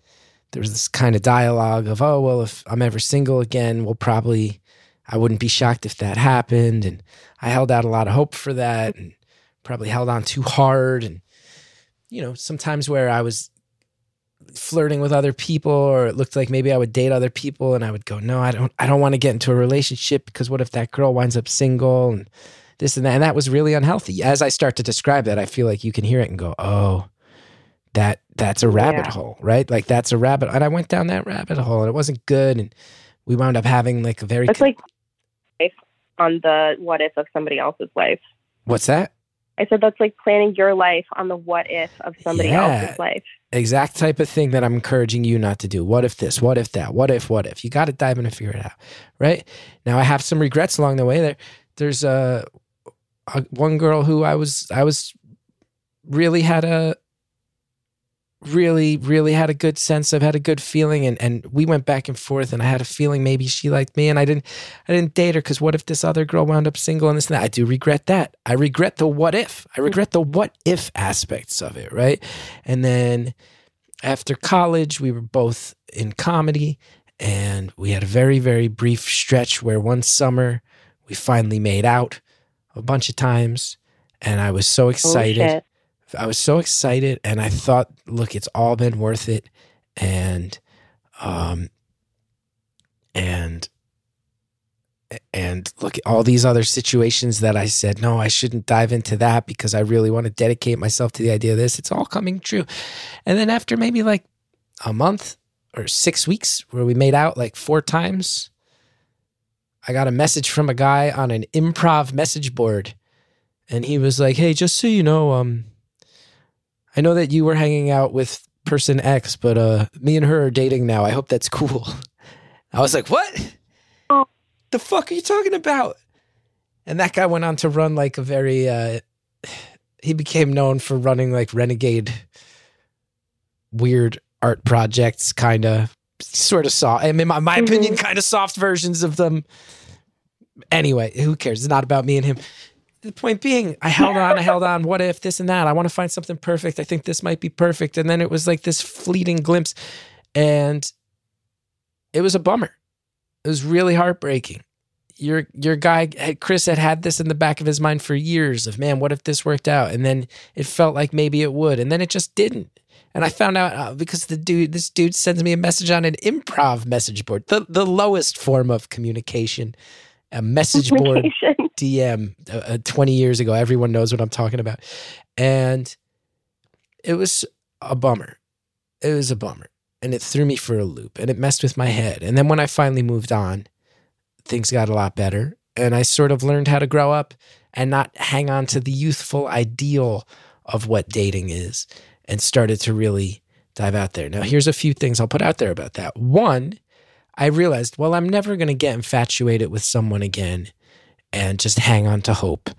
there was this kind of dialogue of, "Oh well, if I'm ever single again, we'll probably." I wouldn't be shocked if that happened. And I held out a lot of hope for that and probably held on too hard. And, you know, sometimes where I was flirting with other people or it looked like maybe I would date other people and I would go, no, I don't, I don't want to get into a relationship because what if that girl winds up single and this and that. And that was really unhealthy. As I start to describe that, I feel like you can hear it and go, oh, that that's a rabbit Yeah. hole, right? Like that's a rabbit. And I went down that rabbit hole and it wasn't good. And we wound up having like a very, It's like on the what if of somebody else's life. what's that? I said that's like planning your life on the what if of somebody Yeah. else's life. exact type of thing that I'm encouraging you not to do. What if this? What if that? What if? What if? You got to dive in and figure it out, right? Now I have some regrets along the way. There, there's a, a one girl who I was I was really had a really really had a good sense of had a good feeling and and we went back and forth and I had a feeling maybe she liked me and I didn't I didn't date her because what if this other girl wound up single and this and that? I do regret that. I regret the what if. I hmm. regret the what if aspects of it right? And then after college, we were both in comedy, and we had a very, very brief stretch where one summer we finally made out a bunch of times. And I was so excited. I was so excited, and I thought, look, it's all been worth it. And, um, and, and look at all these other situations that I said, no, I shouldn't dive into that because I really want to dedicate myself to the idea of this. It's all coming true. And then after maybe like a month or six weeks where we made out like four times, I got a message from a guy on an improv message board. And he was like, Hey, just so you know, um, I know that you were hanging out with person X, but uh me and her are dating now. I hope that's cool. I was like, What? The fuck are you talking about? And that guy went on to run like a very uh he became known for running like renegade weird art projects kind of sort of saw i mean my, my opinion kind of soft versions of them anyway who cares it's not about me and him the point being i held on i held on. What if this and that? I want to find something perfect. I think this might be perfect. And then it was like this fleeting glimpse. And it was a bummer. It was really heartbreaking. Your your guy Chris had had this in the back of his mind for years of man what if this worked out? And then it felt like maybe it would. And then it just didn't. And I found out uh, because the dude this dude sends me a message on an improv message board the the lowest form of communication a message board DM uh, uh, 20 years ago. Everyone knows what I'm talking about. And it was a bummer. It was a bummer. And it threw me for a loop and it messed with my head. And then when I finally moved on, things got a lot better. And I sort of learned how to grow up and not hang on to the youthful ideal of what dating is and started to really dive out there. Now, here's a few things I'll put out there about that. One, I realized, well, I'm never going to get infatuated with someone again and just hang on to hope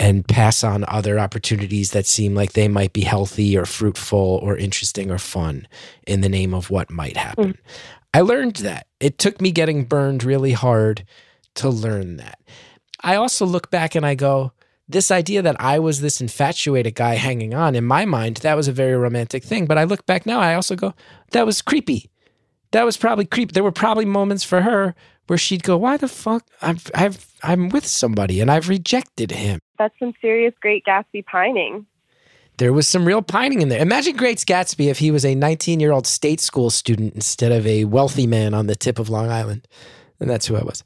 and pass on other opportunities that seem like they might be healthy or fruitful or interesting or fun in the name of what might happen. Hmm. I learned that. It took me getting burned really hard to learn that. I also look back and I go, this idea that I was this infatuated guy hanging on, in my mind, that was a very romantic thing. But I look back now, I also go, that was creepy. That was probably creepy. There were probably moments for her where she'd go, why the fuck? I've, I've, I'm with somebody and I've rejected him. That's some serious Great Gatsby pining. There was some real pining in there. Imagine Great Gatsby if he was a 19 year old state school student instead of a wealthy man on the tip of Long Island. And that's who I was.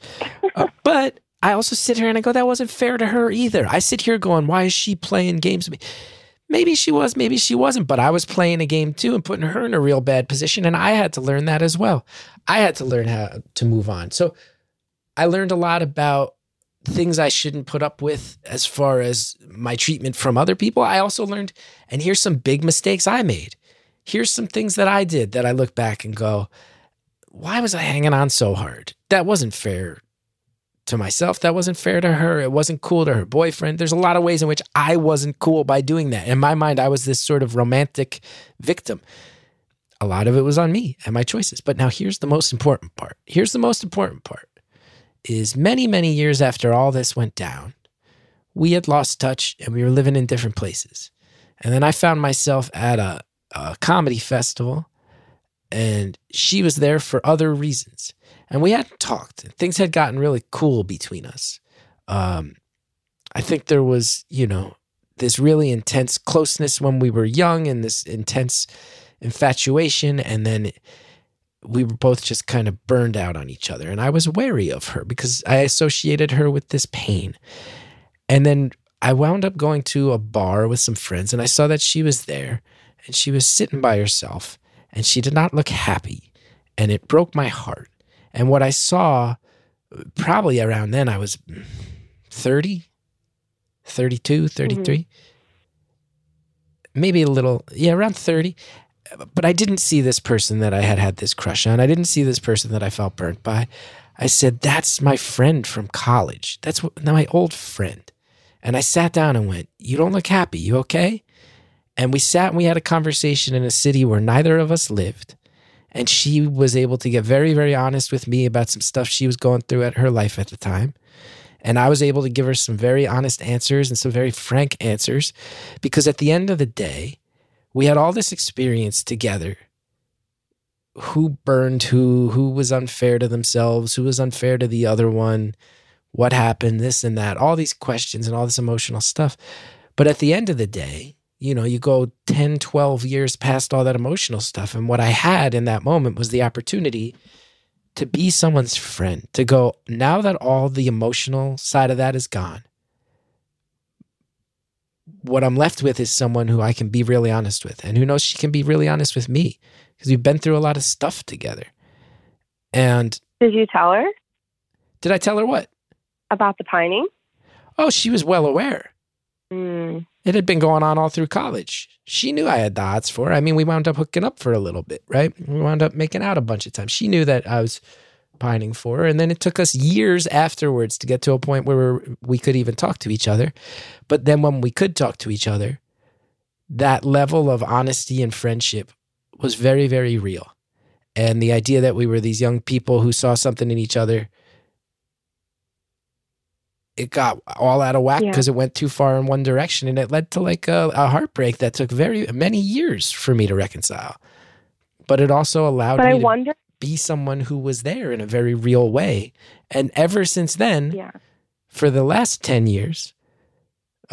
Uh, but I also sit here and I go, that wasn't fair to her either. I sit here going, why is she playing games with me? Maybe she was, maybe she wasn't, but I was playing a game too and putting her in a real bad position. And I had to learn that as well. I had to learn how to move on. So I learned a lot about things I shouldn't put up with as far as my treatment from other people. I also learned, and here's some big mistakes I made. Here's some things that I did that I look back and go, why was I hanging on so hard? That wasn't fair to myself. That wasn't fair to her. It wasn't cool to her boyfriend. There's a lot of ways in which I wasn't cool by doing that. In my mind, I was this sort of romantic victim. A lot of it was on me and my choices. But now here's the most important part. Here's the most important part is many, many years after all this went down, we had lost touch and we were living in different places. And then I found myself at a, a comedy festival and she was there for other reasons. And we hadn't talked. Things had gotten really cool between us. Um, I think there was, you know, this really intense closeness when we were young and this intense infatuation. And then we were both just kind of burned out on each other. And I was wary of her because I associated her with this pain. And then I wound up going to a bar with some friends and I saw that she was there and she was sitting by herself and she did not look happy. And it broke my heart. And what I saw, probably around then, I was 30, 32, mm-hmm. 33. maybe a little, yeah, around 30. But I didn't see this person that I had had this crush on. I didn't see this person that I felt burnt by. I said, That's my friend from college. That's what, my old friend. And I sat down and went, You don't look happy. You okay? And we sat and we had a conversation in a city where neither of us lived. And she was able to get very, very honest with me about some stuff she was going through at her life at the time. And I was able to give her some very honest answers and some very frank answers because at the end of the day, we had all this experience together. Who burned who, who was unfair to themselves, who was unfair to the other one, what happened, this and that, all these questions and all this emotional stuff. But at the end of the day, you know, you go 10, 12 years past all that emotional stuff. And what I had in that moment was the opportunity to be someone's friend, to go, now that all the emotional side of that is gone, what I'm left with is someone who I can be really honest with. And who knows, she can be really honest with me because we've been through a lot of stuff together. And did you tell her? Did I tell her what? About the pining? Oh, she was well aware. Mm. It had been going on all through college. She knew I had the hots for her. I mean, we wound up hooking up for a little bit, right? We wound up making out a bunch of times. She knew that I was pining for her. And then it took us years afterwards to get to a point where we could even talk to each other. But then when we could talk to each other, that level of honesty and friendship was very, very real. And the idea that we were these young people who saw something in each other it got all out of whack because yeah. it went too far in one direction and it led to like a, a, heartbreak that took very many years for me to reconcile. But it also allowed but me I to wonder- be someone who was there in a very real way. And ever since then yeah. for the last 10 years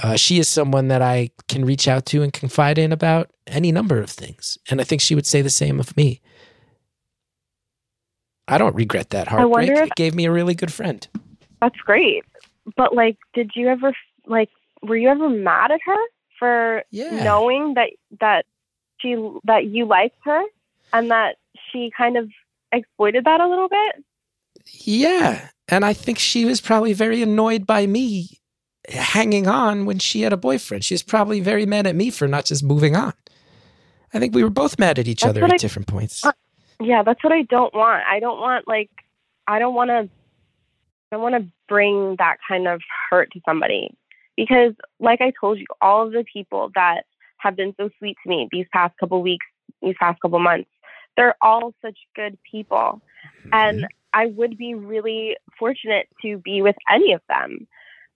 uh, she is someone that i can reach out to and confide in about any number of things. And i think she would say the same of me. I don't regret that heartbreak. if- it gave me a really good friend. That's great but like did you ever like were you ever mad at her for yeah. knowing that that she that you liked her and that she kind of exploited that a little bit? Yeah. And i think she was probably very annoyed by me hanging on when she had a boyfriend. She was probably very mad at me for not just moving on. I think we were both mad at each that's other at I, different points. Uh, yeah that's what i don't want. I don't want like i don't want to I want to bring that kind of hurt to somebody because, like I told you, all of the people that have been so sweet to me these past couple weeks, these past couple months, they're all such good people. Mm-hmm. And I would be really fortunate to be with any of them.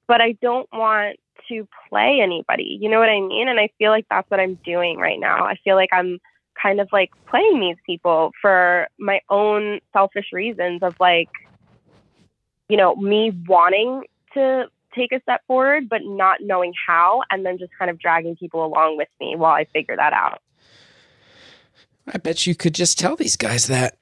But I don't want to play anybody. You know what I mean? And I feel like that's what I'm doing right now. I feel like I'm kind of like playing these people for my own selfish reasons of like, you know, me wanting to take a step forward, but not knowing how, and then just kind of dragging people along with me while I figure that out. I bet you could just tell these guys that.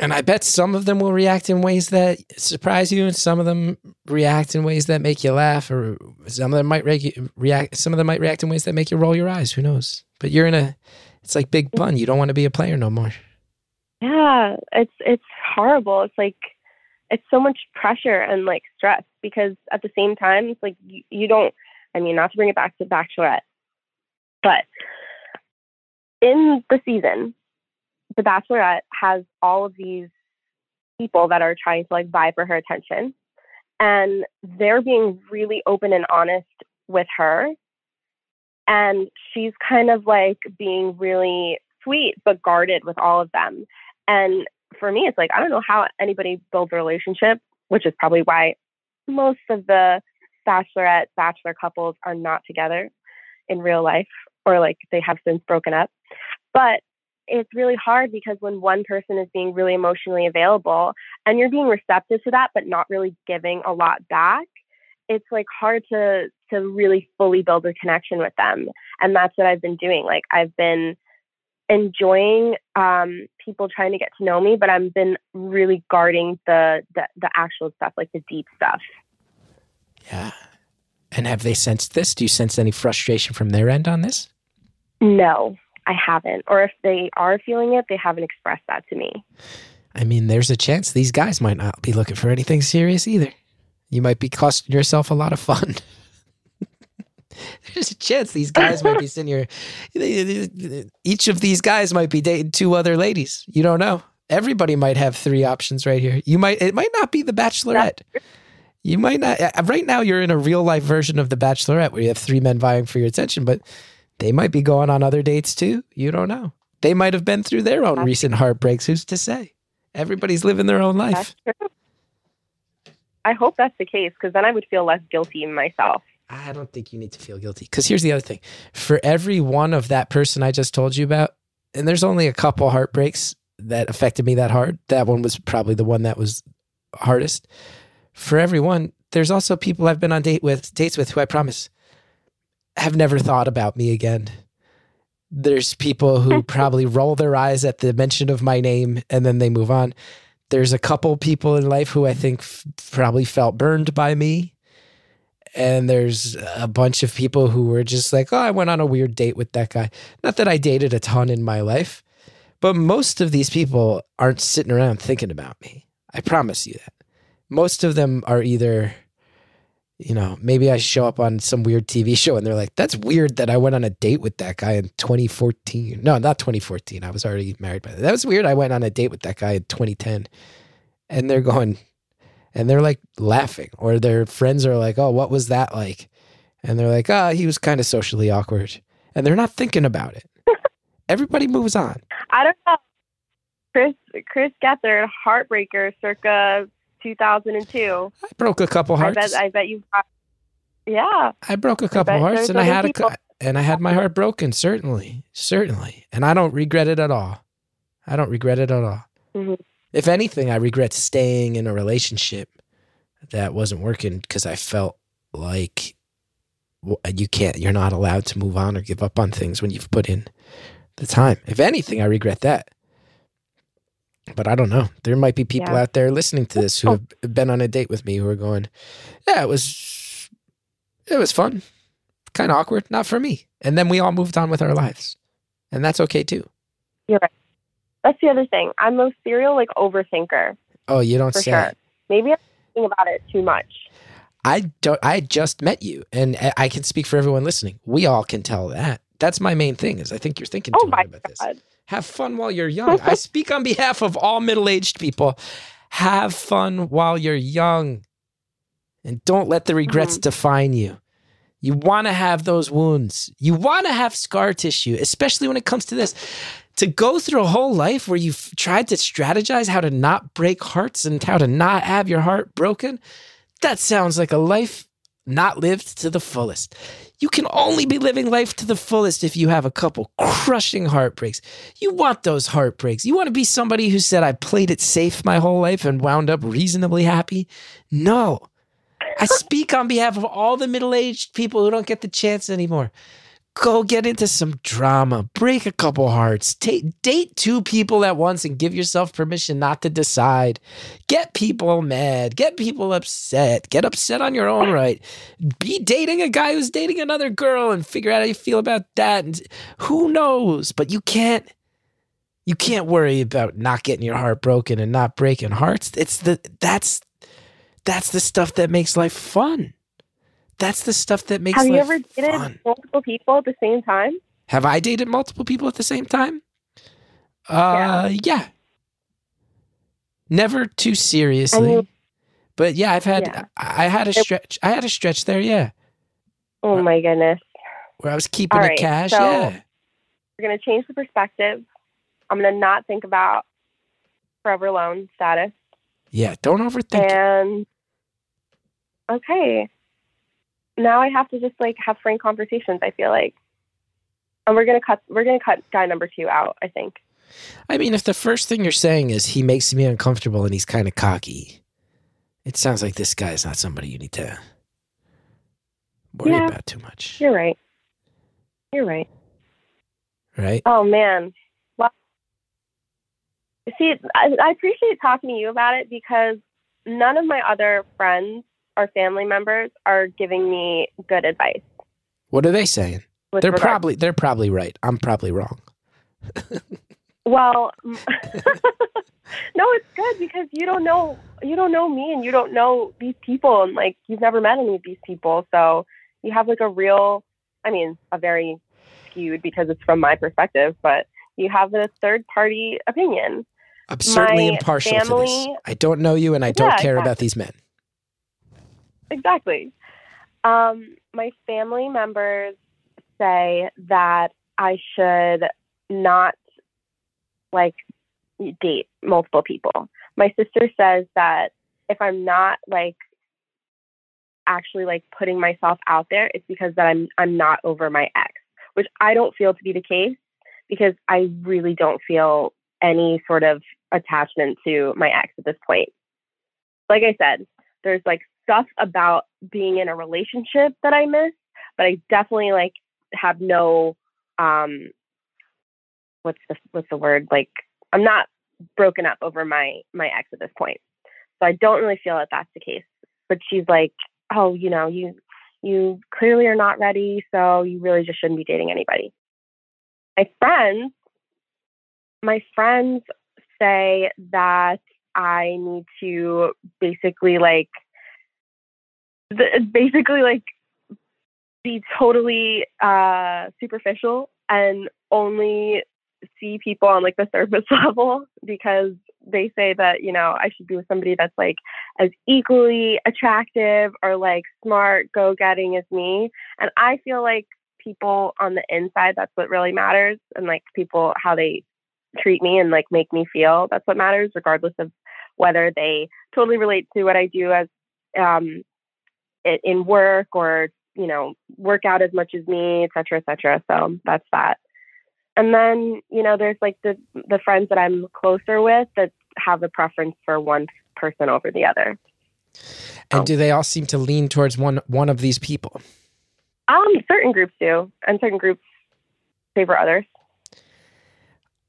And I bet some of them will react in ways that surprise you, and some of them react in ways that make you laugh, or some of them might re- react. Some of them might react in ways that make you roll your eyes. Who knows? But you're in a. It's like big pun. You don't want to be a player no more. Yeah, it's it's horrible. It's like it's so much pressure and like stress because at the same time it's like you, you don't i mean not to bring it back to bachelorette but in the season the bachelorette has all of these people that are trying to like vie for her attention. And they're being really open and honest with her. And she's kind of like being really sweet but guarded with all of them. And for me, it's like, I don't know how anybody builds a relationship, which is probably why most of the bachelorette, bachelor couples are not together in real life or like they have since broken up. But it's really hard because when one person is being really emotionally available and you're being receptive to that, but not really giving a lot back, it's like hard to to really fully build a connection with them. And that's what I've been doing. Like I've been enjoying um, people trying to get to know me, but I've been really guarding the, the the actual stuff, like the deep stuff. Yeah. And have they sensed this? Do you sense any frustration from their end on this? No, I haven't. Or if they are feeling it, they haven't expressed that to me. I mean, there's a chance these guys might not be looking for anything serious either. You might be costing yourself a lot of fun. there's a chance these guys might be sitting here. Each of these guys might be dating two other ladies. You don't know. Everybody might have three options right here. You might. It might not be the Bachelorette. You might not. uh, Right now, you're in a real life version of the Bachelorette where you have three men vying for your attention, but they might be going on other dates too. You don't know. They might have been through their own That's recent heartbreaks. Who's to say? Everybody's living their own life. True. I hope that's the case because then I would feel less guilty myself. I don't think you need to feel guilty. Because here's the other thing for every one of that person I just told you about, and there's only a couple heartbreaks that affected me that hard. That one was probably the one that was hardest. For everyone, there's also people I've been on date with, dates with who I promise have never thought about me again. There's people who probably roll their eyes at the mention of my name and then they move on. There's a couple people in life who I think f- probably felt burned by me and there's a bunch of people who were just like, oh, I went on a weird date with that guy. Not that I dated a ton in my life, but most of these people aren't sitting around thinking about me. I promise you that. Most of them are either, you know, maybe I show up on some weird TV show and they're like, that's weird that I went on a date with that guy in 2014. No, not 2014. I was already married by then. That was weird. I went on a date with that guy in 2010. And they're going, and they're like laughing, or their friends are like, "Oh, what was that like?" And they're like, "Ah, he was kind of socially awkward," and they're not thinking about it. Everybody moves on. I don't know. Chris Chris Gethard, Heartbreaker, circa 2002. I broke a couple I hearts. bet I bet you. got- Yeah, I broke a couple hearts, and I had a people. cou- and I had my heart broken. Certainly, certainly, and I don't regret it at all. I don't regret it at all. Mhm. If anything, I regret staying in a relationship that wasn't working because I felt like you can't, you're not allowed to move on or give up on things when you've put in the time. If anything, I regret that. But I don't know. There might be people Yeah. out there listening to this who oh. have been on a date with me who are going, "Yeah, it was, it was fun, kind of awkward, not for me." And then we all moved on with our lives, and that's okay too. you're right. That's the other thing. I'm a serial like overthinker Oh, you don't say. sure. Maybe I'm thinking about it too much. I don't. I just met you, and I- can speak for everyone listening. We all can tell that. That's my main thing. Is I think you're thinking Oh too my hard about this. Have fun while you're young. I speak on behalf of all middle-aged people. Have fun while you're young, and don't let the regrets Mm-hmm. define you. You want to have those wounds. You want to have scar tissue, especially when it comes to this. To go through a whole life where you've tried to strategize how to not break hearts and how to not have your heart broken, that sounds like a life not lived to the fullest. You can only be living life to the fullest if you have a couple crushing heartbreaks. You want those heartbreaks. You want to be somebody who said, I played it safe my whole life and wound up reasonably happy. No. I speak on behalf of all the middle aged people who don't get the chance anymore. Go get into some drama, break a couple hearts, date two people at once and give yourself permission not to decide. Get people mad, get people upset, get upset on your own right. Be dating a guy who's dating another girl and figure out how you feel about that. And who knows? But you can't you can't worry about not getting your heart broken and not breaking hearts. It's the that's that's the stuff that makes life fun. That's the stuff that makes Have you ever dated fun. multiple people at the same time? Have I dated multiple people at the same time? Uh, yeah. Never too seriously, mean- but yeah, I've had Yeah. I I had a stretch. I had a stretch there, yeah, Oh my goodness. where I was keeping All the cash. so- yeah, We're gonna change the perspective. I'm gonna not think about forever alone status. yeah. Don't overthink. it. And okay. Now I have to just like have frank conversations, I feel like. And we're gonna cut we're gonna cut guy number two out, I think. I mean, if the first thing you're saying is he makes me uncomfortable and he's kind of cocky, it sounds like this guy is not somebody you need to worry Yeah. about too much, You're right. You're right. right? Oh man. Well see I, I appreciate talking to you about it because none of my other friends or family members are giving me good advice. What are they saying? with They're regard- probably they're probably right. I'm probably wrong. Well, no, it's good because you don't know you don't know me and you don't know these people and like you've never met any of these people, so you have like a real I mean, a very skewed because it's from my perspective, but you have a third party opinion. I'm certainly My impartial to this. I don't know you and I don't Yeah, care about these men. Exactly. Um, my family members say that I should not like date multiple people. My sister says that if I'm not like actually like putting myself out there, it's because that I'm I'm not over my ex, which I don't feel to be the case because I really don't feel any sort of attachment to my ex at this point. Like I said, there's like stuff about being in a relationship that I miss, but I definitely like have no um what's the what's the word? Like I'm not broken up over my my ex at this point. So I don't really feel that that's the case. But she's like, "Oh, you know, you you clearly are not ready, so you really just shouldn't be dating anybody." My friends my friends say that I need to basically like the, basically like be totally uh superficial and only see people on like the surface level because they say that you know I should be with somebody that's like as equally attractive or like smart go getting as me. And I feel like people on the inside that's what really matters and like people how they treat me and like make me feel that's what matters regardless of whether they totally relate to what I do as um in work or you know work out as much as me et cetera et cetera so that's that and then you know there's like the the friends that i'm closer with that have a preference for one person over the other And Oh. do they all seem to lean towards one one of these people? um certain groups do and certain groups favor others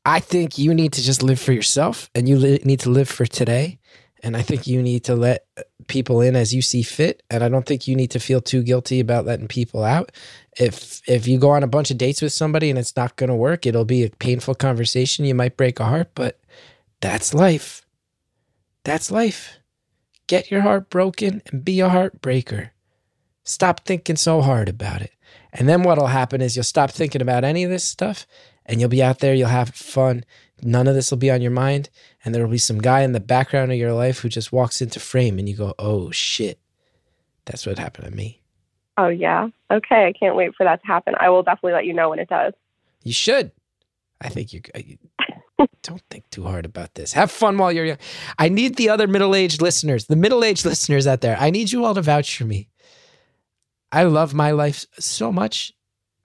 I think you need to just live for yourself and you li- need to live for today. And I think you need to let people in as you see fit. And I don't think you need to feel too guilty about letting people out. If if you go on a bunch of dates with somebody and it's not to work, it'll be a painful conversation. You might break a heart, but that's life. That's life. Get your heart broken and be a heartbreaker. Stop thinking so hard about it. And then what'll happen is you'll stop thinking about any of this stuff and you'll be out there, you'll have fun. None of this will be on your mind. And there will be some guy in the background of your life who just walks into frame and you go, oh shit. That's what happened to me. oh yeah okay i can't wait for that to happen i will definitely let you know when it does You should. I think you, uh, you don't think too hard about this. Have fun while you're young. I need the other middle aged listeners, the middle aged listeners out there. I need you all to vouch for me. I love my life so much.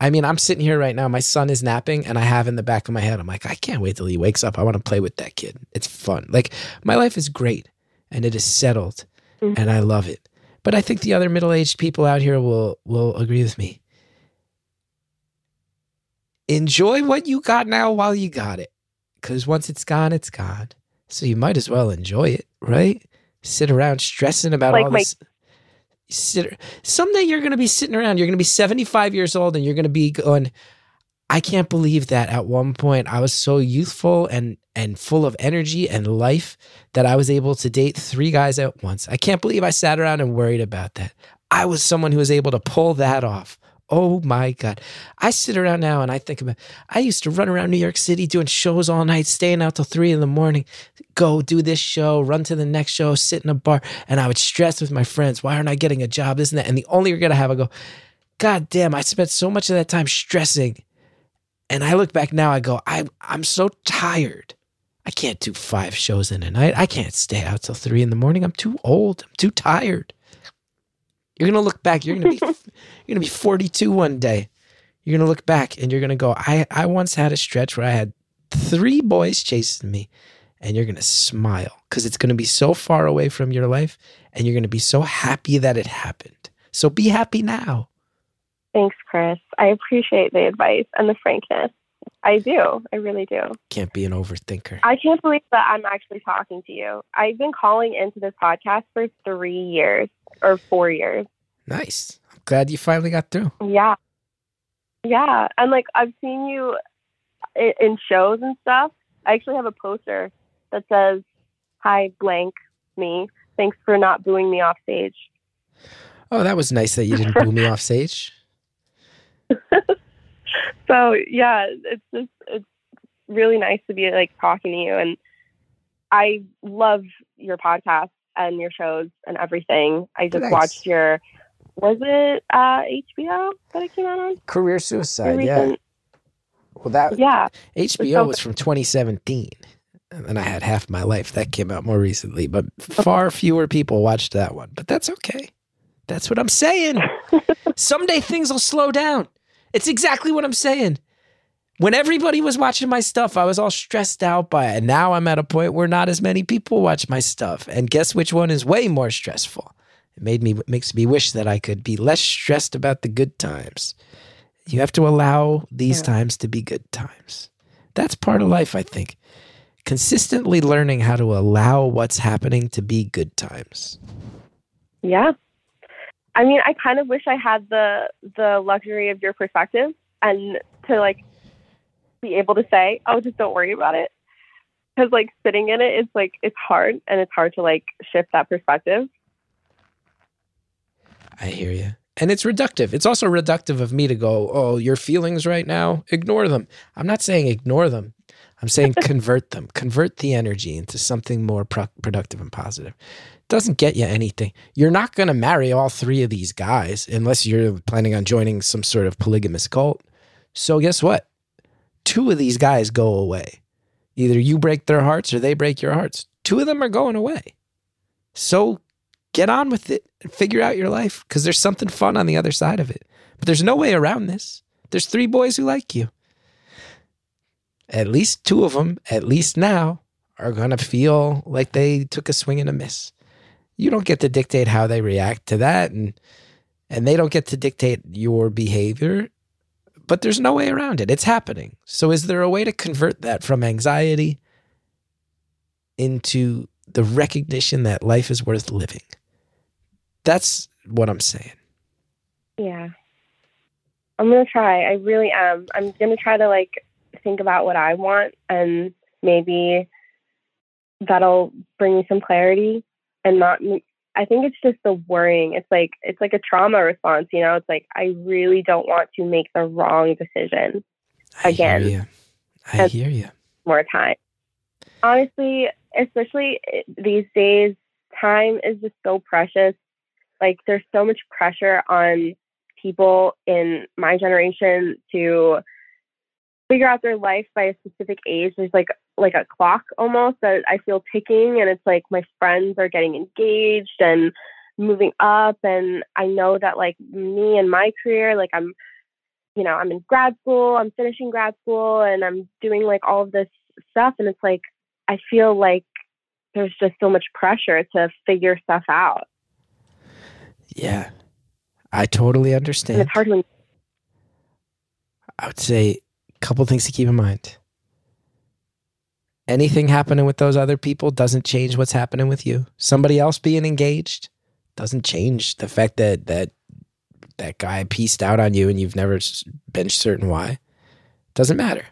I mean, I'm sitting here right now. My son is napping, and I have in the back of my head, I'm like, I can't wait till he wakes up. I want to play with that kid. It's fun. Like, my life is great, and it is settled, Mhm. and I love it. But I think the other middle aged people out here will will agree with me. Enjoy what you got now while you got it, because once it's gone, it's gone. So you might as well enjoy it, right? Sit around stressing about Like all my- this. Sit, someday you're going to be sitting around. You're going to be 75 years old, and you're going to be going. I can't believe that at one point I was so youthful and and full of energy and life that I was able to date three guys at once. I can't believe I sat around and worried about that. I was someone who was able to pull that off. Oh my God. I sit around now and I think about I used to run around New York City doing shows all night, staying out till three in the morning, go do this show, run to the next show, sit in a bar, and I would stress with my friends, why aren't I getting a job? Isn't that. And the only regret I have, I go, God damn, I spent so much of that time stressing. And I look back now, I go, I, I'm so tired. I can't do five shows in a night. I can't stay out till three in the morning. I'm too old. I'm too tired. You're gonna look back. You're gonna be you're gonna be 42 one day. You're gonna look back and you're gonna go, I, I once had a stretch where I had three boys chasing me, and you're gonna smile because it's gonna be so far away from your life, and you're gonna be so happy that it happened. So be happy now. thanks chris i appreciate the advice and the frankness i do i really do Can't be an overthinker. I can't believe that I'm actually talking to you. I've been calling into this podcast for three years or four years. Nice. Glad you finally got through. Yeah. Yeah. And like, I've seen you in shows and stuff. I actually have a poster that says, Hi, blank me. Thanks for not booing me off stage. Oh, that was nice that you didn't boo me off stage. so yeah, it's just it's really nice to be like talking to you, and I love your podcast and your shows and everything. I just watched your was it uh, HBO that it came out on? Career suicide. Yeah. recent- Well, that yeah. HBO so- was from 2017. And then I had half my life. That came out more recently, but far fewer people watched that one. But that's okay. That's what I'm saying. Someday things will slow down. It's exactly what I'm saying. When everybody was watching my stuff, I was all stressed out by it. And now I'm at a point where not as many people watch my stuff. And guess which one is way more stressful? It made me makes me wish that I could be less stressed about the good times. You have to allow these Yeah. times to be good times. That's part of life, I think. Consistently learning how to allow what's happening to be good times. Yeah. I mean, I kind of wish I had the the luxury of your perspective and to like be able to say, "Oh, just don't worry about it." Cuz like sitting in it's like it's hard and it's hard to like shift that perspective. I hear you. And it's reductive. It's also reductive of me to go, oh, your feelings right now, ignore them. I'm not saying ignore them. I'm saying convert them, convert the energy into something more pro- productive and positive. Doesn't get you anything. You're not going to marry all three of these guys unless you're planning on joining some sort of polygamous cult. So, guess what? Two of these guys go away. Either you break their hearts or they break your hearts. Two of them are going away. So, get on with it and figure out your life because there's something fun on the other side of it. But there's no way around this. There's three boys who like you. At least two of them, at least now, are going to feel like they took a swing and a miss. You don't get to dictate how they react to that and and they don't get to dictate your behavior, but there's no way around it. It's happening. So is there a way to convert that from anxiety into the recognition that life is worth living? That's what I'm saying. Yeah. I'm going to try. I really am. I'm going to try to like think about what I want and maybe that'll bring me some clarity and not I think it's just the worrying. It's like it's like a trauma response, you know? It's like I really don't want to make the wrong decision I Again. hear you. I hear you. more time. Honestly, especially eh, these days, time is just so precious. Like there's so much pressure on people in my generation to figure out their life by a specific age. There's like like a clock almost that I feel ticking and it's like my friends are getting engaged and moving up and I know that like me and my career, like I'm you know, I'm in grad school, I'm finishing grad school and I'm doing like all of this stuff and it's like I feel like there's just so much pressure to figure stuff out. Yeah. I totally And understand. it's hard when I would say a couple things to keep in mind. Anything happening with those other people doesn't change what's happening with you. Somebody else being engaged doesn't change the fact that that that guy pieced out on you and you've never been certain why. Doesn't matter.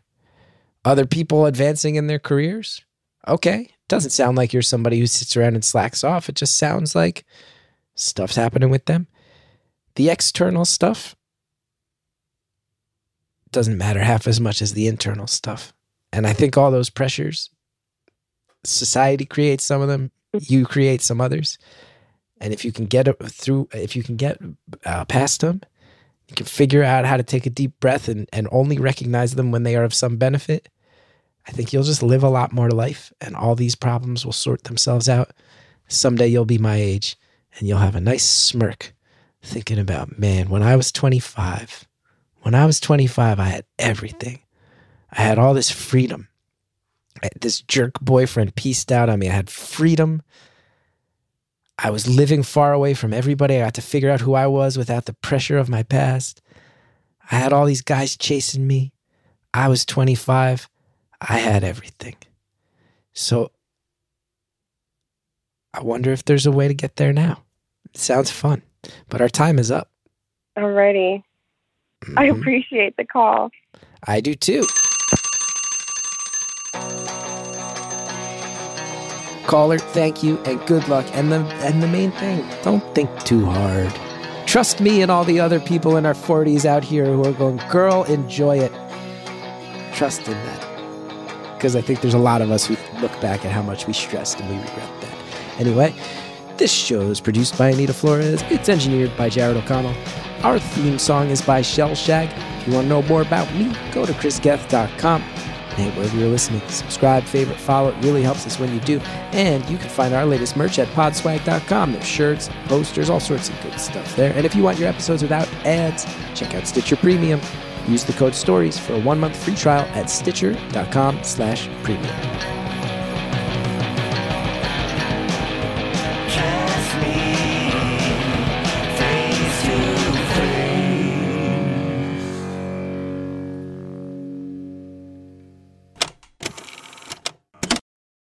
Other people advancing in their careers, okay. Doesn't sound like you're somebody who sits around and slacks off. It just sounds like stuff's happening with them. The external stuff doesn't matter half as much as the internal stuff. And I think all those pressures, society creates some of them, you create some others. And if you can get through, if you can get uh, past them, you can figure out how to take a deep breath and, and only recognize them when they are of some benefit. I think you'll just live a lot more life and all these problems will sort themselves out. Someday you'll be my age and you'll have a nice smirk thinking about, man, when I was 25, when I was 25, I had everything. I had all this freedom. This jerk boyfriend pieced out on me. I had freedom. I was living far away from everybody. I got to figure out who I was without the pressure of my past. I had all these guys chasing me. I was 25. I had everything. So I wonder if there's a way to get there now. It sounds fun, but our time is up. already. I Mhm. appreciate the call. I do too. Caller, thank you and good luck. And the and the main thing, don't think too hard. Trust me and all the other people in our 40s out here who are going, girl, enjoy it. Trust in that. Because I think there's a lot of us who look back at how much we stressed and we regret that. Anyway, this show is produced by Anita Flores. It's engineered by Jared O'Connell. Our theme song is by Shellshag. If you want to know more about me, go to ChrisGethard.com. Hey, wherever you're listening, subscribe, favorite, follow. It really helps us when you do. And you can find our latest merch at podswag.com. There's shirts, posters, all sorts of good stuff there. And if you want your episodes without ads, check out Stitcher Premium. Use the code STORIES for a one-month free trial at stitcher.com slash premium.